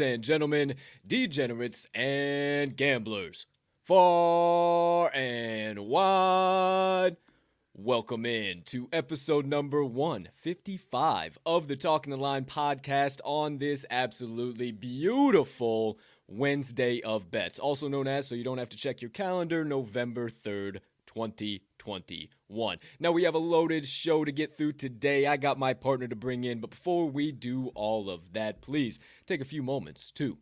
Ladies and gentlemen, degenerates and gamblers, far and wide. Welcome in to episode number 155 of the Talking the Line podcast on this absolutely beautiful Wednesday of bets, also known as, so you don't have to check your calendar, November 3rd, 2021. Now we have a loaded show to get through today. I got my partner to bring in, but before we do all of that, please take a few moments to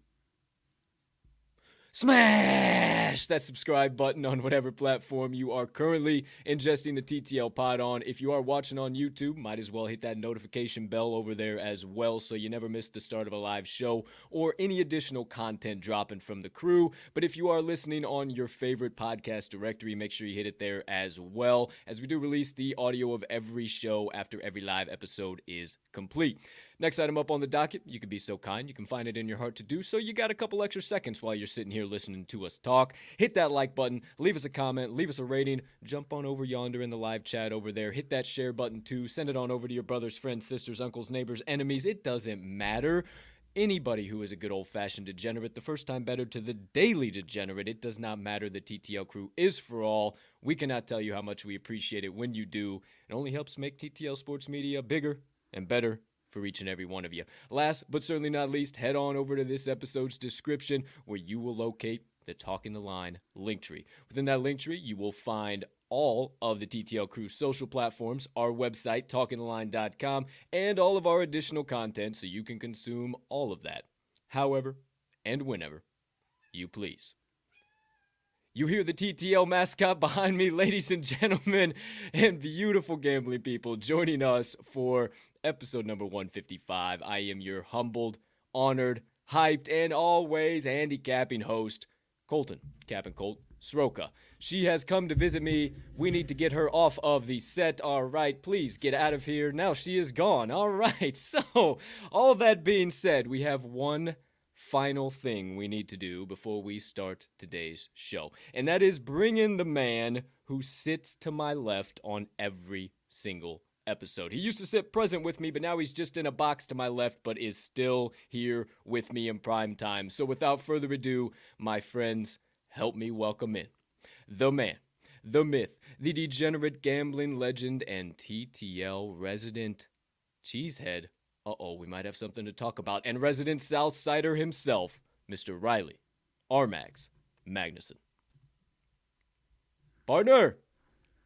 smash that subscribe button on whatever platform you are currently ingesting the TTL pod on. If you are watching on YouTube, might as well hit that notification bell over there as well so you never miss the start of a live show or any additional content dropping from the crew. But if you are listening on your favorite podcast directory, make sure you hit it there as well, as we do release the audio of every show after every live episode is complete. Next item up on the docket, you can be so kind, you can find it in your heart to do so. You got a couple extra seconds while you're sitting here listening to us talk. Hit that like button, leave us a comment, leave us a rating, jump on over yonder in the live chat over there. Hit that share button too. Send it on over to your brothers, friends, sisters, uncles, neighbors, enemies. It doesn't matter anybody who is a good old fashioned degenerate, the first time better to the daily degenerate. It does not matter. The TTL crew is for all. We cannot tell you how much we appreciate it when you do. It only helps make TTL Sports Media bigger and better for each and every one of you. Last but certainly not least, head on over to this episode's description where you will locate the Talking the Line link tree. Within that link tree, you will find all of the TTL Crew social platforms, our website, talkingtheline.com, and all of our additional content so you can consume all of that, however and whenever you please. You hear the TTL mascot behind me, ladies and gentlemen, and beautiful gambling people joining us for episode number 155. I am your humbled, honored, hyped, and always handicapping host, Colton, Cap and Colt Sroka. She has come to visit me. We need to get her off of the set. All right, please get out of here. Now she is gone. All right, so all that being said, we have one final thing we need to do before we start today's show, and that is bring in the man who sits to my left on every single episode. He used to sit present with me, but now he's just in a box to my left, but is still here with me in prime time. So without further ado, my friends, help me welcome in the man, the myth, the degenerate gambling legend, and TTL resident cheesehead. Uh oh, we might have something to talk about. And resident Southsider himself, Mr. Riley Armags Magnuson. Partner,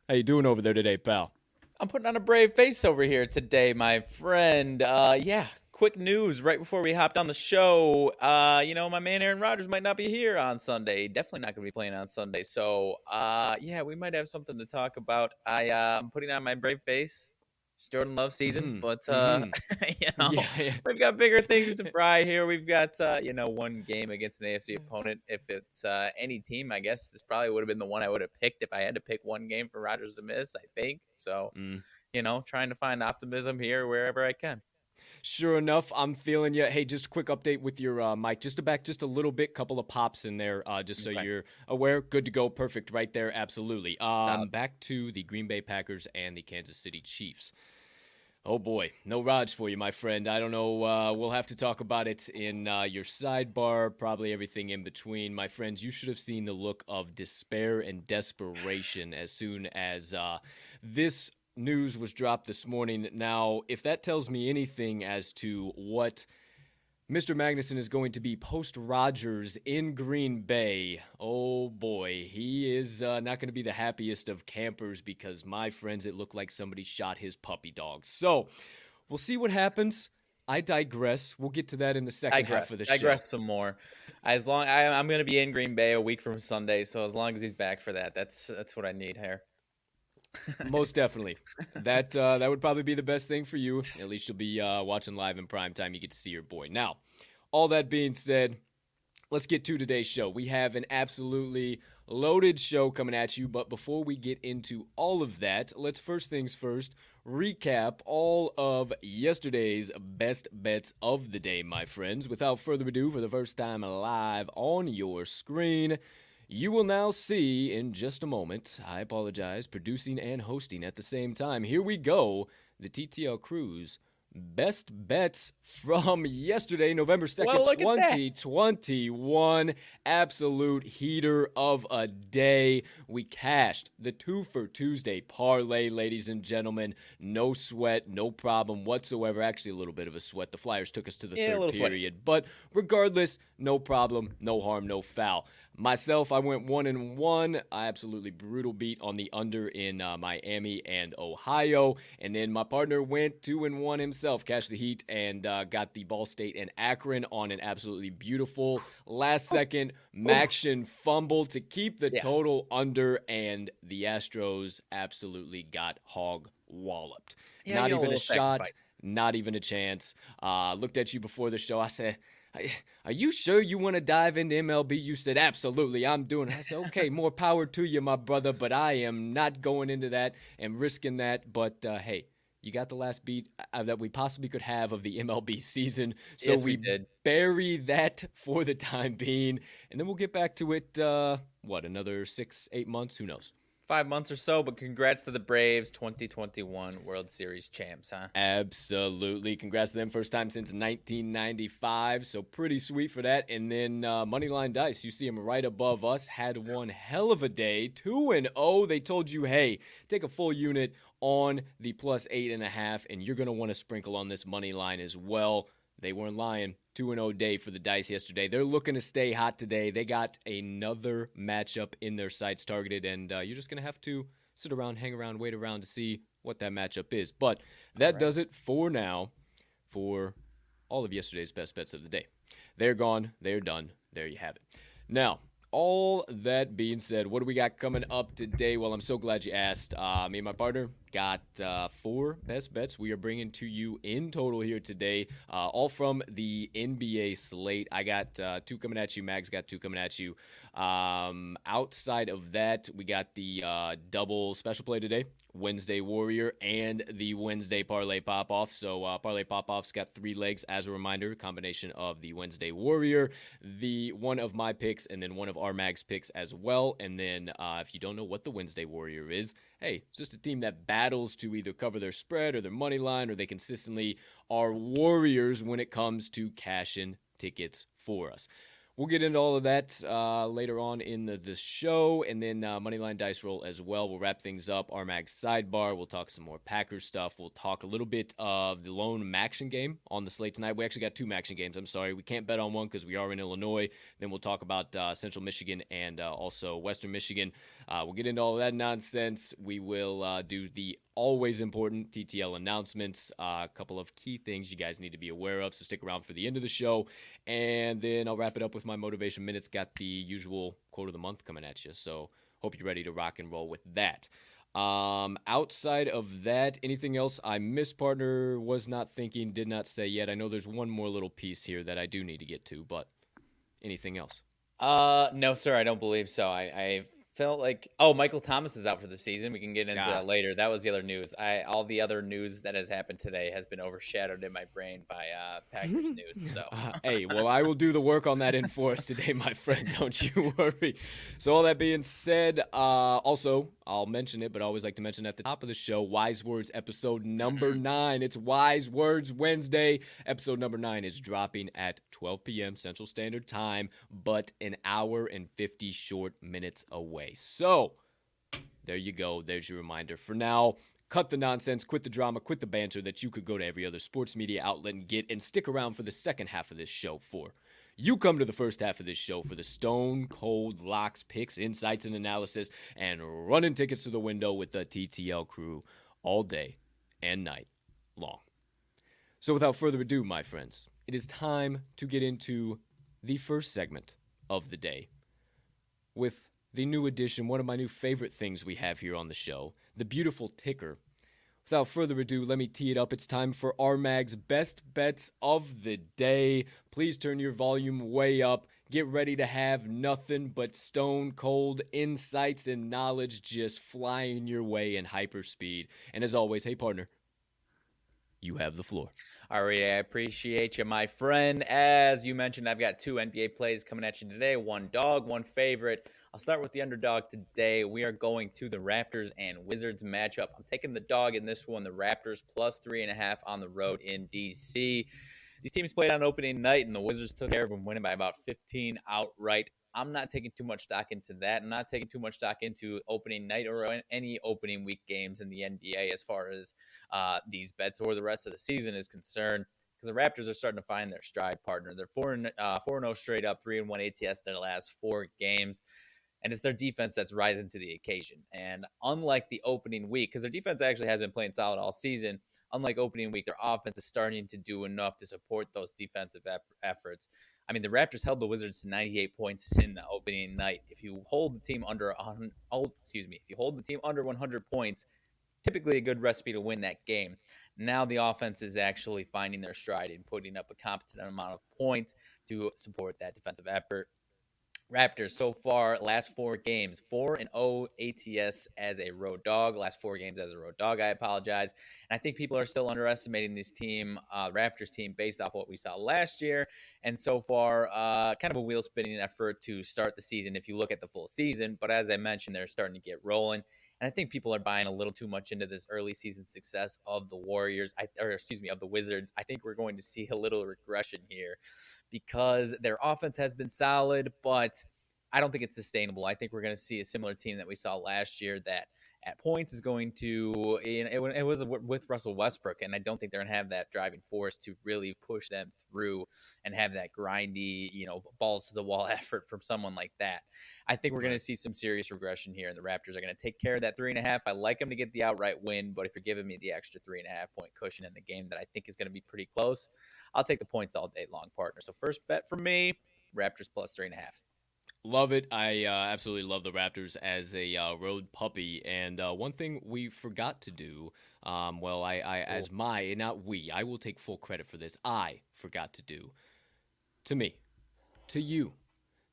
how you doing over there today, pal? I'm putting on a brave face over here today, my friend. Uh, yeah, quick news right before we hopped on the show. Uh, you know, my man Aaron Rodgers might not be here on Sunday. Definitely not going to be playing on Sunday. So, uh, yeah, we might have something to talk about. I, uh, I'm putting on my brave face. Jordan Love season, Mhm, but uh, mhm. you know, Yeah, yeah. we've got bigger things to fry here. We've got uh, you know one game against an AFC opponent. If it's uh, any team, I guess this probably would have been the one I would have picked if I had to pick one game for Rodgers to miss. I think so. Mm. You know, trying to find optimism here wherever I can. Sure enough, I'm feeling you. Hey, just a quick update with your uh, mic, just to back just a little bit, couple of pops in there, uh, just so Okay. you're aware. Good to go, perfect, right there, absolutely. Um, back to the Green Bay Packers and the Kansas City Chiefs. Oh boy, no Raj for you, my friend. I don't know. Uh, we'll have to talk about it in uh, your sidebar, probably everything in between. My friends, you should have seen the look of despair and desperation as soon as uh, this news was dropped this morning. Now, if that tells me anything as to what Mr. Magnuson is going to be post Rodgers in Green Bay. Oh boy, he is uh, not going to be the happiest of campers because, my friends, it looked like somebody shot his puppy dog. So we'll see what happens. I digress. We'll get to that in the second digress, half of the digress show. Digress some more. As long I, am going to be in Green Bay a week from Sunday, so as long as he's back for that, that's that's what I need here. Most definitely. That uh, that would probably be the best thing for you. At least you'll be uh, watching live in prime time. You get to see your boy. Now, all that being said, let's get to today's show. We have an absolutely loaded show coming at you. But before we get into all of that, let's first things first recap all of yesterday's best bets of the day, my friends. Without further ado, for the first time live on your screen, you will now see in just a moment. I apologize, producing and hosting at the same time. Here we go. The TTL Crew's best bets from yesterday, November 2nd, well, 2021. Absolute heater of a day. We cashed the two for Tuesday parlay, ladies and gentlemen. No sweat, no problem whatsoever. Actually, a little bit of a sweat. The Flyers took us to the yeah, third period. Sweaty. But regardless, no problem, no harm, no foul. Myself, I went one and one. I absolutely brutal beat on the under in uh, Miami and Ohio, and then my partner went two and one himself, cashed the Heat, and uh, got the Ball State and Akron on an absolutely beautiful last second MACtion fumble to keep the yeah. total under, and the Astros absolutely got hog walloped. Yeah, not even a shot, not even a chance. Uh, looked at you before the show. I said are you sure you want to dive into MLB? You said, absolutely, I'm doing it. I said, okay, more power to you, my brother, but I am not going into that and risking that. But uh, hey, you got the last beat uh, that we possibly could have of the MLB season. So yes, we, we bury that for the time being. And then we'll get back to it, uh, what, another six, eight months? Who knows? Five months or so, but congrats to the Braves, 2021 World Series champs, huh? Absolutely. Congrats to them. First time since 1995. So pretty sweet for that. And then uh, Moneyline Dice, you see them right above us, had one hell of a day. 2 and 0. They told you, hey, take a full unit on the plus eight and a half, and you're going to want to sprinkle on this money line as well. They weren't lying. 2 0 day for the Dice yesterday. They're looking to stay hot today. They got another matchup in their sights targeted, and uh, you're just going to have to sit around, hang around, wait around to see what that matchup is. But that right. does it for now for all of yesterday's best bets of the day. They're gone. They're done. There you have it. Now, all that being said, what do we got coming up today? Well, I'm so glad you asked. Uh, me and my partner got uh, four best bets we are bringing to you in total here today, uh, all from the NBA slate. I got uh, two coming at you. Mag's got two coming at you. Um, outside of that, we got the uh, double special play today Wednesday Warrior and the Wednesday Parlay Pop Off. So, uh, Parlay Pop Off's got three legs as a reminder combination of the Wednesday Warrior, the one of my picks, and then one of our Mag's picks as well. And then, uh, if you don't know what the Wednesday Warrior is, hey, it's just a team that battles to either cover their spread or their money line, or they consistently are warriors when it comes to cashing tickets for us. We'll get into all of that uh, later on in the, the show, and then uh, Moneyline Dice Roll as well. We'll wrap things up. Our Mag sidebar. We'll talk some more Packers stuff. We'll talk a little bit of the lone MACtion game on the slate tonight. We actually got two MACtion games. I'm sorry, we can't bet on one because we are in Illinois. Then we'll talk about uh, Central Michigan and uh, also Western Michigan. Uh, we'll get into all that nonsense. We will uh, do the always important TTL announcements, uh, a couple of key things you guys need to be aware of. So stick around for the end of the show. And then I'll wrap it up with my motivation minutes. Got the usual quote of the month coming at you. So hope you're ready to rock and roll with that. Um, outside of that, anything else I missed, partner, was not thinking, did not say yet. I know there's one more little piece here that I do need to get to, but anything else? Uh, no, sir, I don't believe so. I, I've felt like oh Michael Thomas is out for the season. We can get into that later. That was the other news. I all the other news that has happened today has been overshadowed in my brain by uh, Packers news. So uh, hey, well I will do the work on that in force today, my friend. Don't you worry. So all that being said, uh, also I'll mention it, but I always like to mention at the top of the show, Wise Words episode number mm-hmm. nine. It's Wise Words Wednesday. Episode number nine is dropping at 12 p.m. Central Standard Time, but an hour and 50 short minutes away. So there you go. There's your reminder. For now, Cut the nonsense, quit the drama, quit the banter that you could go to every other sports media outlet and get, and stick around for the second half of this show for. You come to the first half of this show for the stone cold locks, picks, insights, and analysis, and running tickets to the window with the TTL crew all day and night long. So, without further ado, my friends, it is time to get into the first segment of the day with the new addition, one of my new favorite things we have here on the show, the beautiful ticker. Without further ado, let me tee it up. It's time for RMAG's best bets of the day. Please turn your volume way up. Get ready to have nothing but stone cold insights and knowledge just flying your way in hyperspeed. And as always, hey, partner, you have the floor. All right, I appreciate you, my friend. As you mentioned, I've got two NBA plays coming at you today one dog, one favorite. I'll start with the underdog today. We are going to the Raptors and Wizards matchup. I'm taking the dog in this one, the Raptors plus three and a half on the road in DC. These teams played on opening night, and the Wizards took care of them, winning by about 15 outright. I'm not taking too much stock into that. I'm not taking too much stock into opening night or any opening week games in the NBA as far as uh, these bets or the rest of the season is concerned. Because the Raptors are starting to find their stride partner. They're four and uh, four zero oh straight up, three and one ATS their last four games and it's their defense that's rising to the occasion. And unlike the opening week, because their defense actually has been playing solid all season, unlike opening week, their offense is starting to do enough to support those defensive efforts. I mean, the Raptors held the Wizards to 98 points in the opening night. If you hold the team under, oh, excuse me, if you hold the team under 100 points, typically a good recipe to win that game. Now the offense is actually finding their stride and putting up a competent amount of points to support that defensive effort. Raptors so far, last four games, 4 and 0 ATS as a road dog. Last four games as a road dog. I apologize. And I think people are still underestimating this team, uh, Raptors team, based off what we saw last year. And so far, uh, kind of a wheel spinning effort to start the season if you look at the full season. But as I mentioned, they're starting to get rolling. And I think people are buying a little too much into this early season success of the Warriors, I, or excuse me, of the Wizards. I think we're going to see a little regression here because their offense has been solid, but I don't think it's sustainable. I think we're going to see a similar team that we saw last year that at points is going to it, it was with Russell Westbrook, and I don't think they're going to have that driving force to really push them through and have that grindy, you know, balls to the wall effort from someone like that. I think we're going to see some serious regression here, and the Raptors are going to take care of that three and a half. I like them to get the outright win, but if you're giving me the extra three and a half point cushion in the game that I think is going to be pretty close, I'll take the points all day long, partner. So first bet for me, Raptors plus three and a half. Love it. I uh, absolutely love the Raptors as a uh, road puppy. And uh, one thing we forgot to do, um, well, I, I cool. as my, not we, I will take full credit for this. I forgot to do to me, to you,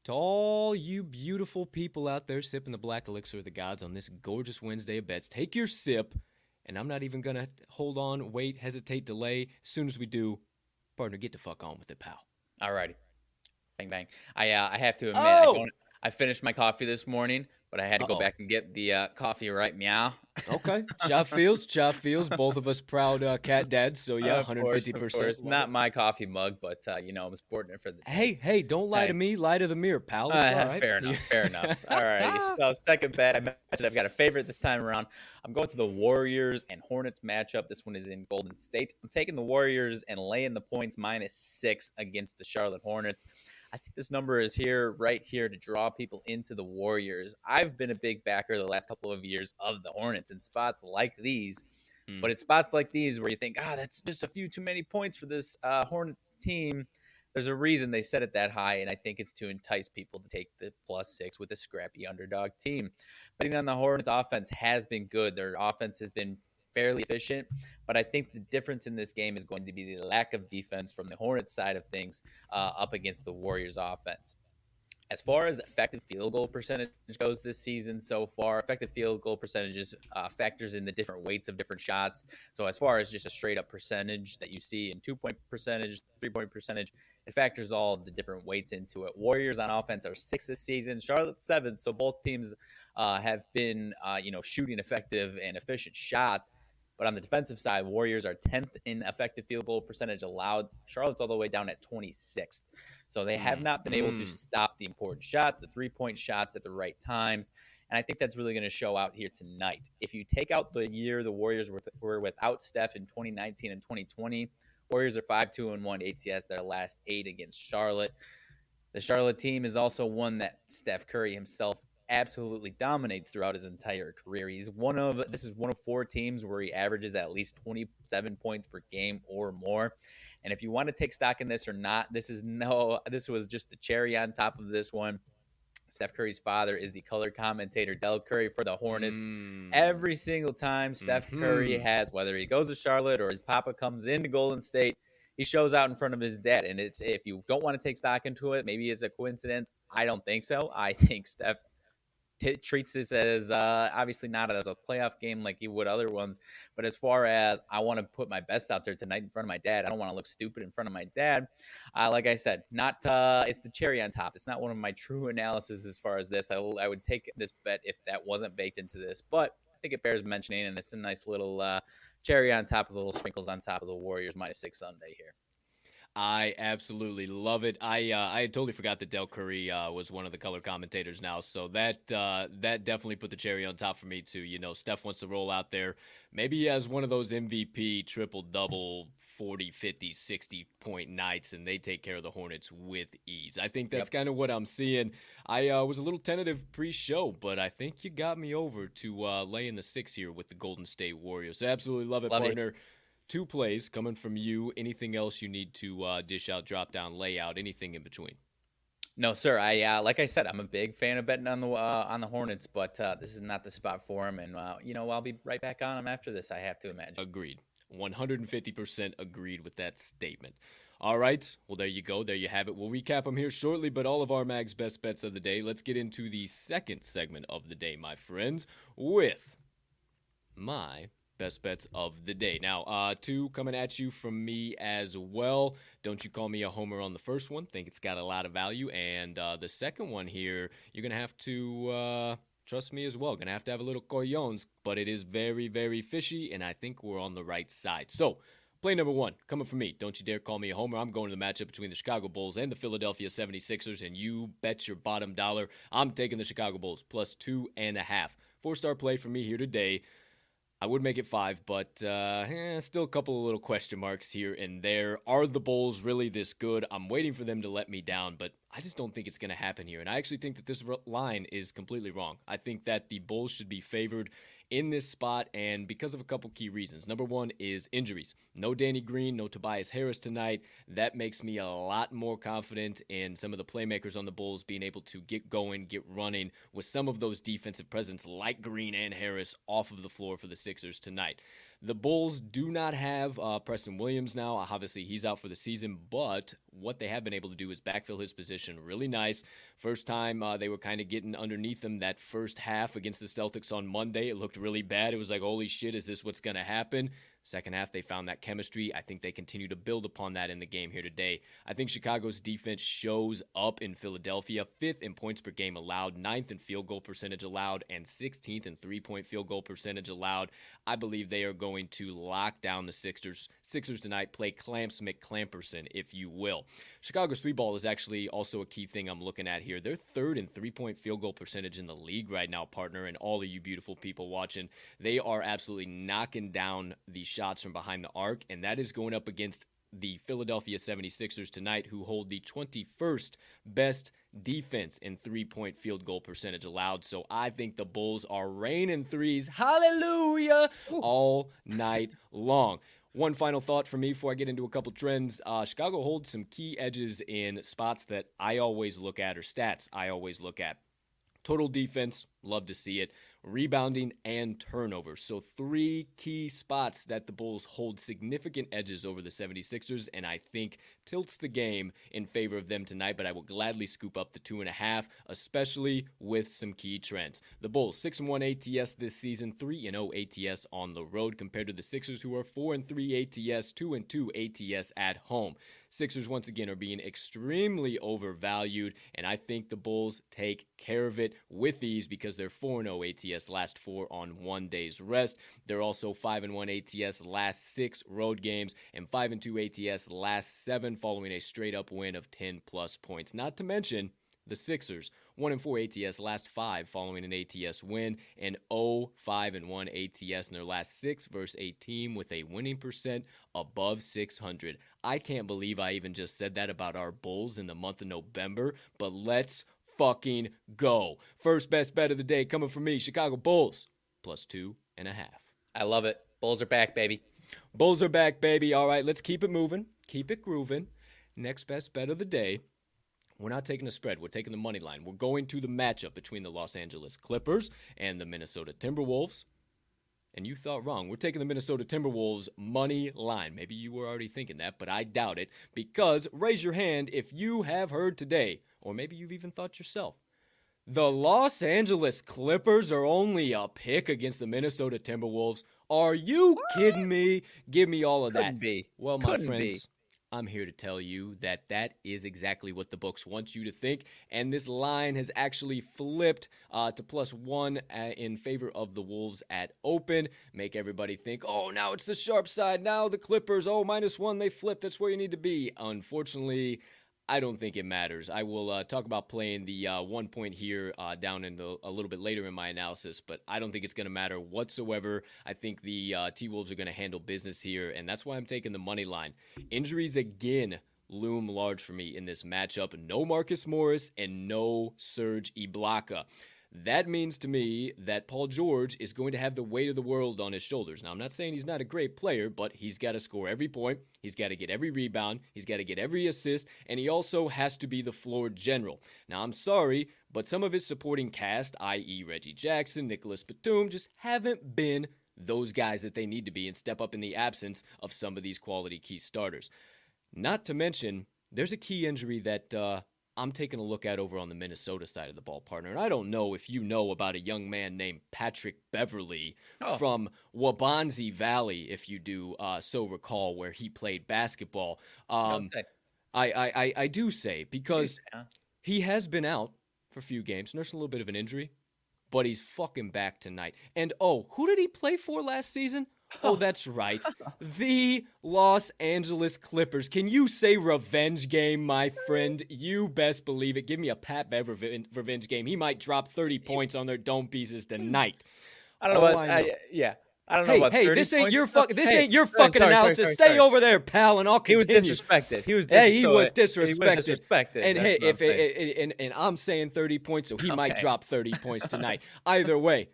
to all you beautiful people out there sipping the black elixir of the gods on this gorgeous Wednesday of bets. Take your sip, and I'm not even going to hold on, wait, hesitate, delay. As soon as we do, partner, get the fuck on with it, pal. All righty. Bang bang. I uh, I have to admit, oh. I, don't, I finished my coffee this morning, but I had to Uh-oh. go back and get the uh, coffee right. Meow. okay. Chop feels, chop feels. Both of us proud uh, cat dads. So yeah, one hundred fifty percent. It's Not my coffee mug, but uh, you know I'm sporting it for the. Hey, hey! Don't lie hey. to me. Lie to the mirror, pal. Uh, right. Fair enough. Fair enough. All right. So second bet. I mentioned I've got a favorite this time around. I'm going to the Warriors and Hornets matchup. This one is in Golden State. I'm taking the Warriors and laying the points minus six against the Charlotte Hornets. I think this number is here, right here, to draw people into the Warriors. I've been a big backer the last couple of years of the Hornets in spots like these. Mm. But it's spots like these where you think, ah, that's just a few too many points for this uh, Hornets team. There's a reason they set it that high, and I think it's to entice people to take the plus six with a scrappy underdog team. Betting on the Hornets offense has been good. Their offense has been fairly efficient. But I think the difference in this game is going to be the lack of defense from the Hornets side of things uh, up against the Warriors offense. As far as effective field goal percentage goes this season so far, effective field goal percentages uh, factors in the different weights of different shots. So as far as just a straight up percentage that you see in two point percentage, three point percentage, it factors all the different weights into it. Warriors on offense are six this season, Charlotte seven. So both teams uh, have been, uh, you know, shooting effective and efficient shots. But on the defensive side, Warriors are 10th in effective field goal percentage allowed. Charlotte's all the way down at 26th. So they have mm, not been able to mm. stop the important shots, the three point shots at the right times. And I think that's really going to show out here tonight. If you take out the year the Warriors were, were without Steph in 2019 and 2020, Warriors are 5 2 and 1 ATS their last eight against Charlotte. The Charlotte team is also one that Steph Curry himself absolutely dominates throughout his entire career. He's one of this is one of four teams where he averages at least 27 points per game or more. And if you want to take stock in this or not, this is no this was just the cherry on top of this one. Steph Curry's father is the color commentator Del Curry for the Hornets. Mm. Every single time Steph mm-hmm. Curry has, whether he goes to Charlotte or his papa comes into Golden State, he shows out in front of his dad. And it's if you don't want to take stock into it, maybe it's a coincidence. I don't think so. I think Steph t- treats this as uh, obviously not as a playoff game like he would other ones, but as far as I want to put my best out there tonight in front of my dad, I don't want to look stupid in front of my dad. Uh, like I said, not uh, it's the cherry on top. It's not one of my true analysis as far as this. I, I would take this bet if that wasn't baked into this, but I think it bears mentioning, and it's a nice little uh, cherry on top of the little sprinkles on top of the Warriors minus six Sunday here. I absolutely love it. I uh, I totally forgot that Del Curry uh, was one of the color commentators now, so that uh, that definitely put the cherry on top for me too. You know, Steph wants to roll out there. Maybe he has one of those MVP triple double 40, 50, 60 point nights, and they take care of the Hornets with ease. I think that's yep. kind of what I'm seeing. I uh, was a little tentative pre show, but I think you got me over to uh, lay in the six here with the Golden State Warriors. Absolutely love it, love partner. It two plays coming from you. Anything else you need to uh, dish out, drop down, layout, anything in between? No, sir. I uh, like I said, I'm a big fan of betting on the uh, on the Hornets, but uh, this is not the spot for them. And uh, you know, I'll be right back on them after this. I have to imagine. Agreed. 150% agreed with that statement. All right. Well, there you go. There you have it. We'll recap them here shortly, but all of our mag's best bets of the day. Let's get into the second segment of the day, my friends, with my best bets of the day. Now, uh, two coming at you from me as well. Don't you call me a homer on the first one? Think it's got a lot of value. And uh, the second one here, you're going to have to uh, trust me as well. To have to have a little coyones, but it is very, very fishy, and I think we're on the right side. So, Play number one, coming from me. Don't you dare call me a homer. I'm going to the matchup between the Chicago Bulls and the Philadelphia 76ers, and you bet your bottom dollar I'm taking the Chicago Bulls plus two and a half. Four star play for me here today. I would make it five, but uh, eh, still a couple of little question marks here and there. Are the Bulls really this good? I'm waiting for them to let me down, but I just don't think it's going to happen here. And I actually think that this line is completely wrong. I think that the Bulls should be favored in this spot, and because of a couple key reasons. Number one is injuries. No Danny Green, no Tobias Harris tonight. That makes me a lot more confident in some of the playmakers on the Bulls being able to get going, get running with some of those defensive presence like Green and Harris off of the floor for the Sixers tonight. The Bulls do not have uh, Preston Williams now. Obviously, he's out for the season, but what they have been able to do is backfill his position really nice. First time uh, they were kind of getting underneath him that first half against the Celtics on Monday. It looked really bad. It was like, holy shit, is this what's going to happen? Second half, they found that chemistry. I think they continue to build upon that in the game here today. I think Chicago's defense shows up in Philadelphia, fifth in points per game allowed, ninth in field goal percentage allowed, and 16th in three point field goal percentage allowed. I believe they are going to lock down the Sixers. Sixers tonight play Clamps McClamperson, if you will. Chicago's three ball is actually also a key thing I'm looking at here. They're third in three point field goal percentage in the league right now, partner, and all of you beautiful people watching. They are absolutely knocking down the shots from behind the arc, and that is going up against the Philadelphia 76ers tonight, who hold the 21st best defense in three point field goal percentage allowed. So I think the Bulls are raining threes, hallelujah, Ooh. all night long. One final thought for me before I get into a couple trends. Uh, Chicago holds some key edges in spots that I always look at, or stats I always look at. Total defense, love to see it rebounding, and turnovers. So, three key spots that the Bulls hold significant edges over the 76ers, and I think tilts the game in favor of them tonight. But I will gladly scoop up the two and a half, especially with some key trends. The Bulls, 6 1 ATS this season, 3 0 ATS on the road, compared to the Sixers, who are 4 3 ATS, 2 2 ATS at home. Sixers, once again, are being extremely overvalued, and I think the Bulls take care of it with ease because they're 4 0 ATS last four on one day's rest. They're also 5 1 ATS last six road games, and 5 2 ATS last seven following a straight up win of 10 plus points. Not to mention, the Sixers 1 and 4 ATS last 5 following an ATS win and 0 5 and 1 ATS in their last 6 versus a team with a winning percent above 600. I can't believe I even just said that about our Bulls in the month of November, but let's fucking go. First best bet of the day coming from me, Chicago Bulls plus two and a half. I love it. Bulls are back, baby. Bulls are back, baby. All right, let's keep it moving, keep it grooving. Next best bet of the day. We're not taking a spread. We're taking the money line. We're going to the matchup between the Los Angeles Clippers and the Minnesota Timberwolves. And you thought wrong. We're taking the Minnesota Timberwolves money line. Maybe you were already thinking that, but I doubt it because raise your hand if you have heard today, or maybe you've even thought yourself. The Los Angeles Clippers are only a pick against the Minnesota Timberwolves. Are you kidding me? Give me all of Couldn't that. be. Well, my Couldn't friends, be. I'm here to tell you that that is exactly what the books want you to think. And this line has actually flipped uh, to plus one uh, in favor of the Wolves at open. Make everybody think, oh, now it's the sharp side. Now the Clippers, oh, minus one, they flipped. That's where you need to be. Unfortunately, I don't think it matters. I will uh, talk about playing the uh, one point here uh, down in the, a little bit later in my analysis, but I don't think it's going to matter whatsoever. I think the uh, T Wolves are going to handle business here, and that's why I'm taking the money line. Injuries again loom large for me in this matchup. No Marcus Morris and no Serge Ibaka. That means to me that Paul George is going to have the weight of the world on his shoulders. Now, I'm not saying he's not a great player, but he's got to score every point. He's got to get every rebound. He's got to get every assist. And he also has to be the floor general. Now, I'm sorry, but some of his supporting cast, i.e., Reggie Jackson, Nicolas Batum, just haven't been those guys that they need to be and step up in the absence of some of these quality key starters. Not to mention, there's a key injury that uh, I'm taking a look at over on the Minnesota side of the ball, partner. And I don't know if you know about a young man named Patrick Beverley Oh. from Wabanzi Valley, if you do uh, so recall, where he played basketball. Um, I, I, I, I do say because he has been out for a few games, nursing a little bit of an injury, but he's fucking back tonight. And oh, who did he play for last season? Oh, that's right. The Los Angeles Clippers. Can you say revenge game, my friend? You best believe it. Give me a Pat Bev revenge game. He might drop 30 points on their dome pieces tonight. I don't know Oh, about. I I know. yeah, I don't know Hey, about. hey, 30 this ain't your fuck. This Hey, ain't your sorry, fucking sorry, sorry, analysis. sorry, Stay over there, pal, and I'll He was continue. disrespected. He was. Hey, dis- he was it- He was disrespected. disrespected. And That's hey, what if saying. and, and, and I'm saying 30 points, so he might drop 30 points tonight. Either way,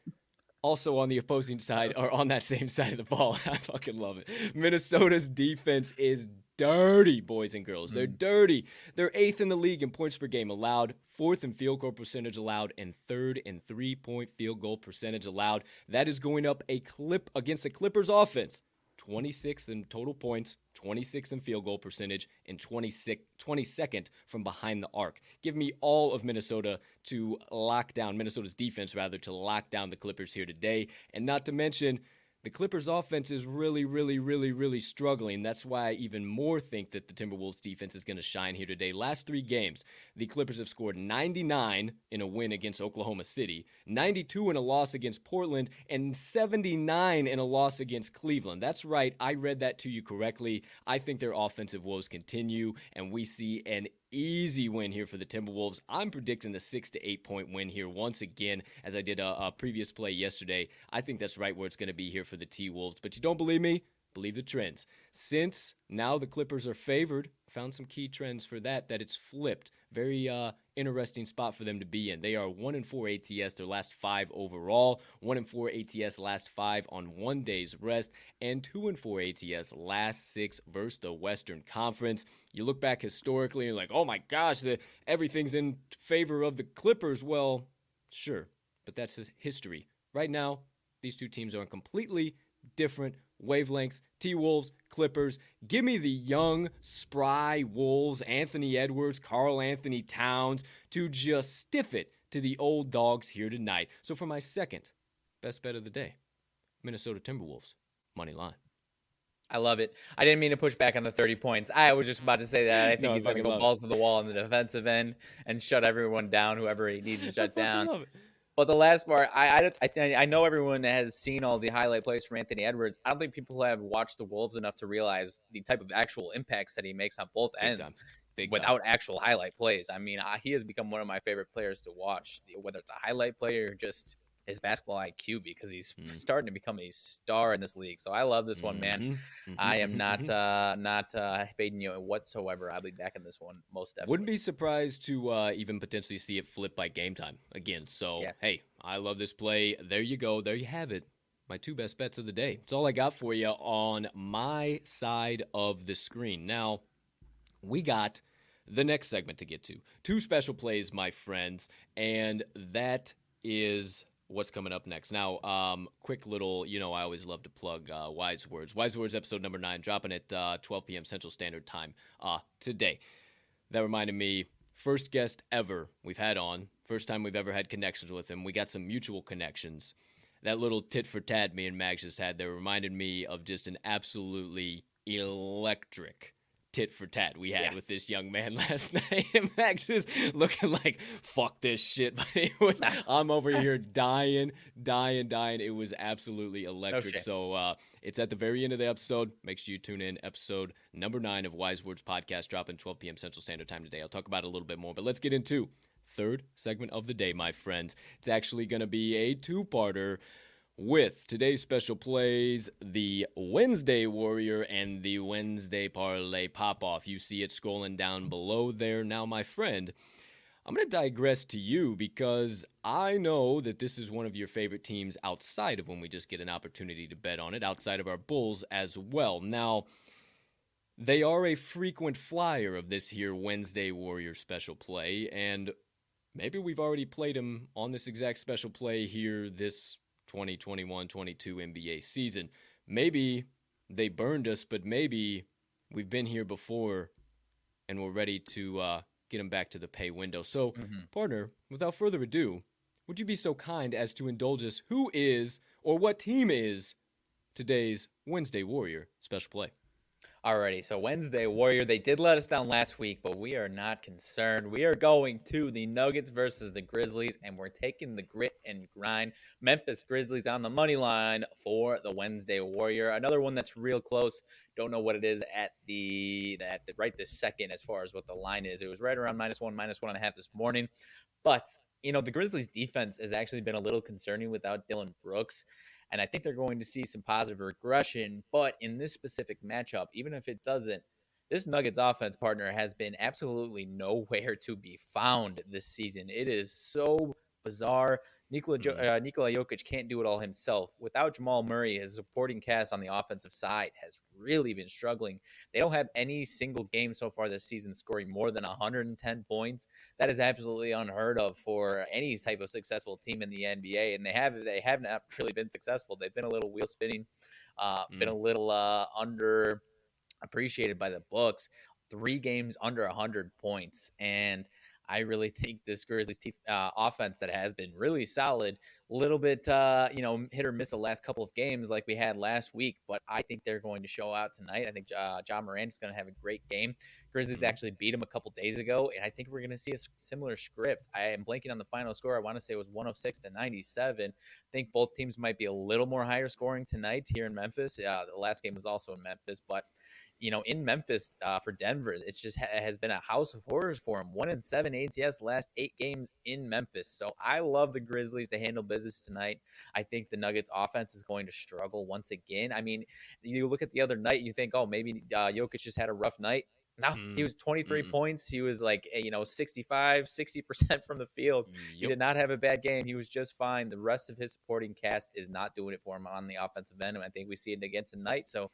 also on the opposing side or on that same side of the ball, I fucking love it. Minnesota's defense is dirty, boys and girls. They're mm. dirty. They're eighth in the league in points per game allowed, fourth in field goal percentage allowed, and third in three point field goal percentage allowed. That is going up a clip against the Clippers offense. 26th in total points, 26th in field goal percentage, and 26, 22nd from behind the arc. Give me all of Minnesota to lock down, Minnesota's defense rather, to lock down the Clippers here today. And not to mention, the Clippers' offense is really, really, really, really struggling. That's why I even more think that the Timberwolves' defense is going to shine here today. Last three games, the Clippers have scored 99 in a win against Oklahoma City, 92 in a loss against Portland, and 79 in a loss against Cleveland. That's right. I read that to you correctly. I think their offensive woes continue, and we see an easy win here for the Timberwolves. I'm predicting the six to eight point win here once again, as I did a, a previous play yesterday. I think that's right where it's going to be here for the T Wolves. But you don't believe me? Believe the trends. Since now the Clippers are favored, found some key trends for that. That it's flipped. Very uh, interesting spot for them to be in. They are one and four ATS their last five overall. One and four ATS last five on one day's rest, and two and four ATS last six versus the Western Conference. You look back historically and like, oh my gosh, the, everything's in favor of the Clippers. Well, sure, but that's history. Right now, these two teams are on completely different wavelengths. T Wolves, Clippers. Give me the young, spry Wolves, Anthony Edwards, Karl-Anthony Towns, to just stiff it to the old dogs here tonight. So for my second best bet of the day, Minnesota Timberwolves, money line. I love it. I didn't mean to push back on the 30 points. I was just about to say that. I think No, he's going to go love it. balls to the wall on the defensive end and shut everyone down, whoever he needs to shut I down. But the last part, I, I, I, I know everyone has seen all the highlight plays from Anthony Edwards. I don't think people have watched the Wolves enough to realize the type of actual impacts that he makes on both Big ends. time. Big without time. actual highlight plays. I mean, uh, he has become one of my favorite players to watch, whether it's a highlight play or just his basketball IQ, because he's Mm. starting to become a star in this league. So I love this one, man. Mhm, mhm, I am mhm, not mhm. uh, not uh, fading you whatsoever. I'll be back in this one most definitely. Wouldn't be surprised to uh, even potentially see it flip by game time again. So, Yeah. hey, I love this play. There you go. There you have it. My two best bets of the day. It's all I got for you on my side of the screen. Now, we got the next segment to get to. Two special plays, my friends, and that is what's coming up next. Now, um, quick little, you know, I always love to plug uh, Wise Words. Wise Words episode number nine, dropping at uh, 12 p.m. Central Standard Time uh, today. That reminded me, first guest ever we've had on, first time we've ever had connections with him. We got some mutual connections. That little tit for tat me and Max just had there reminded me of just an absolutely electric tit for tat we had Yeah. with this young man last night. Max is looking like, fuck this shit. But it was, I'm over here dying, dying, dying. It was absolutely electric. shit. so uh, it's at the very end of the episode. Make sure you tune in. Episode number nine of Wise Words Podcast dropping 12 p.m. Central Standard Time today. I'll talk about it a little bit more, but let's get into third segment of the day, my friends. It's actually going to be a two-parter with today's special plays, the Wednesday Warrior and the Wednesday Parlay Pop Off. You see it scrolling down below there. Now, my friend, I'm going to digress to you because I know that this is one of your favorite teams outside of when we just get an opportunity to bet on it, outside of our Bulls as well. Now, they are a frequent flyer of this here Wednesday Warrior special play, and maybe we've already played them on this exact special play here this 2021 22 NBA season. Maybe they burned us, but maybe we've been here before and we're ready to uh, get them back to the pay window. So, Mhm. partner, without further ado, would you be so kind as to indulge us who is or what team is today's Wednesday Warrior special play? Alrighty, so Wednesday Warrior, they did let us down last week, but we are not concerned. We are going to the Nuggets versus the Grizzlies, and we're taking the grit and grind. Memphis Grizzlies on the money line for the Wednesday Warrior. Another one that's real close. Don't know what it is at the at the right this second as far as what the line is. It was right around minus one, minus one and a half this morning. But you know, the Grizzlies defense has actually been a little concerning without Dillon Brooks. And I think they're going to see some positive regression. But in this specific matchup, even if it doesn't, this Nuggets offense partner has been absolutely nowhere to be found this season. It is so bizarre. Nikola, jo- Mhm. uh, Nikola Jokic can't do it all himself. Without Jamal Murray, his supporting cast on the offensive side has really been struggling. They don't have any single game so far this season scoring more than 110 points. That is absolutely unheard of for any type of successful team in the NBA, and they have they have not really been successful. They've been a little wheel spinning, uh, been a little uh, under appreciated by the books. Three games under 100 points, and I really think this Grizzlies te- uh, offense that has been really solid, a little bit uh, you know hit or miss the last couple of games like we had last week, but I think they're going to show out tonight. I think uh, Ja Morant is going to have a great game. Grizzlies Mhm. actually beat them a couple days ago, and I think we're going to see a similar script. I am blanking on the final score. I want to say it was 106 to 97. I think both teams might be a little more higher scoring tonight here in Memphis. Uh, the last game was also in Memphis, but you know, in Memphis uh, for Denver, it's just ha- has been a house of horrors for him. One in seven ATS last eight games in Memphis. So I love the Grizzlies to handle business tonight. I think the Nuggets offense is going to struggle once again. I mean, you look at the other night, you think, oh, maybe uh, Jokic just had a rough night. No, Mm, he was 23 mm. points. He was like, eh, you know, 65, 60% from the field. He did not have a bad game. He was just fine. The rest of his supporting cast is not doing it for him on the offensive end. And I think we see it again tonight. So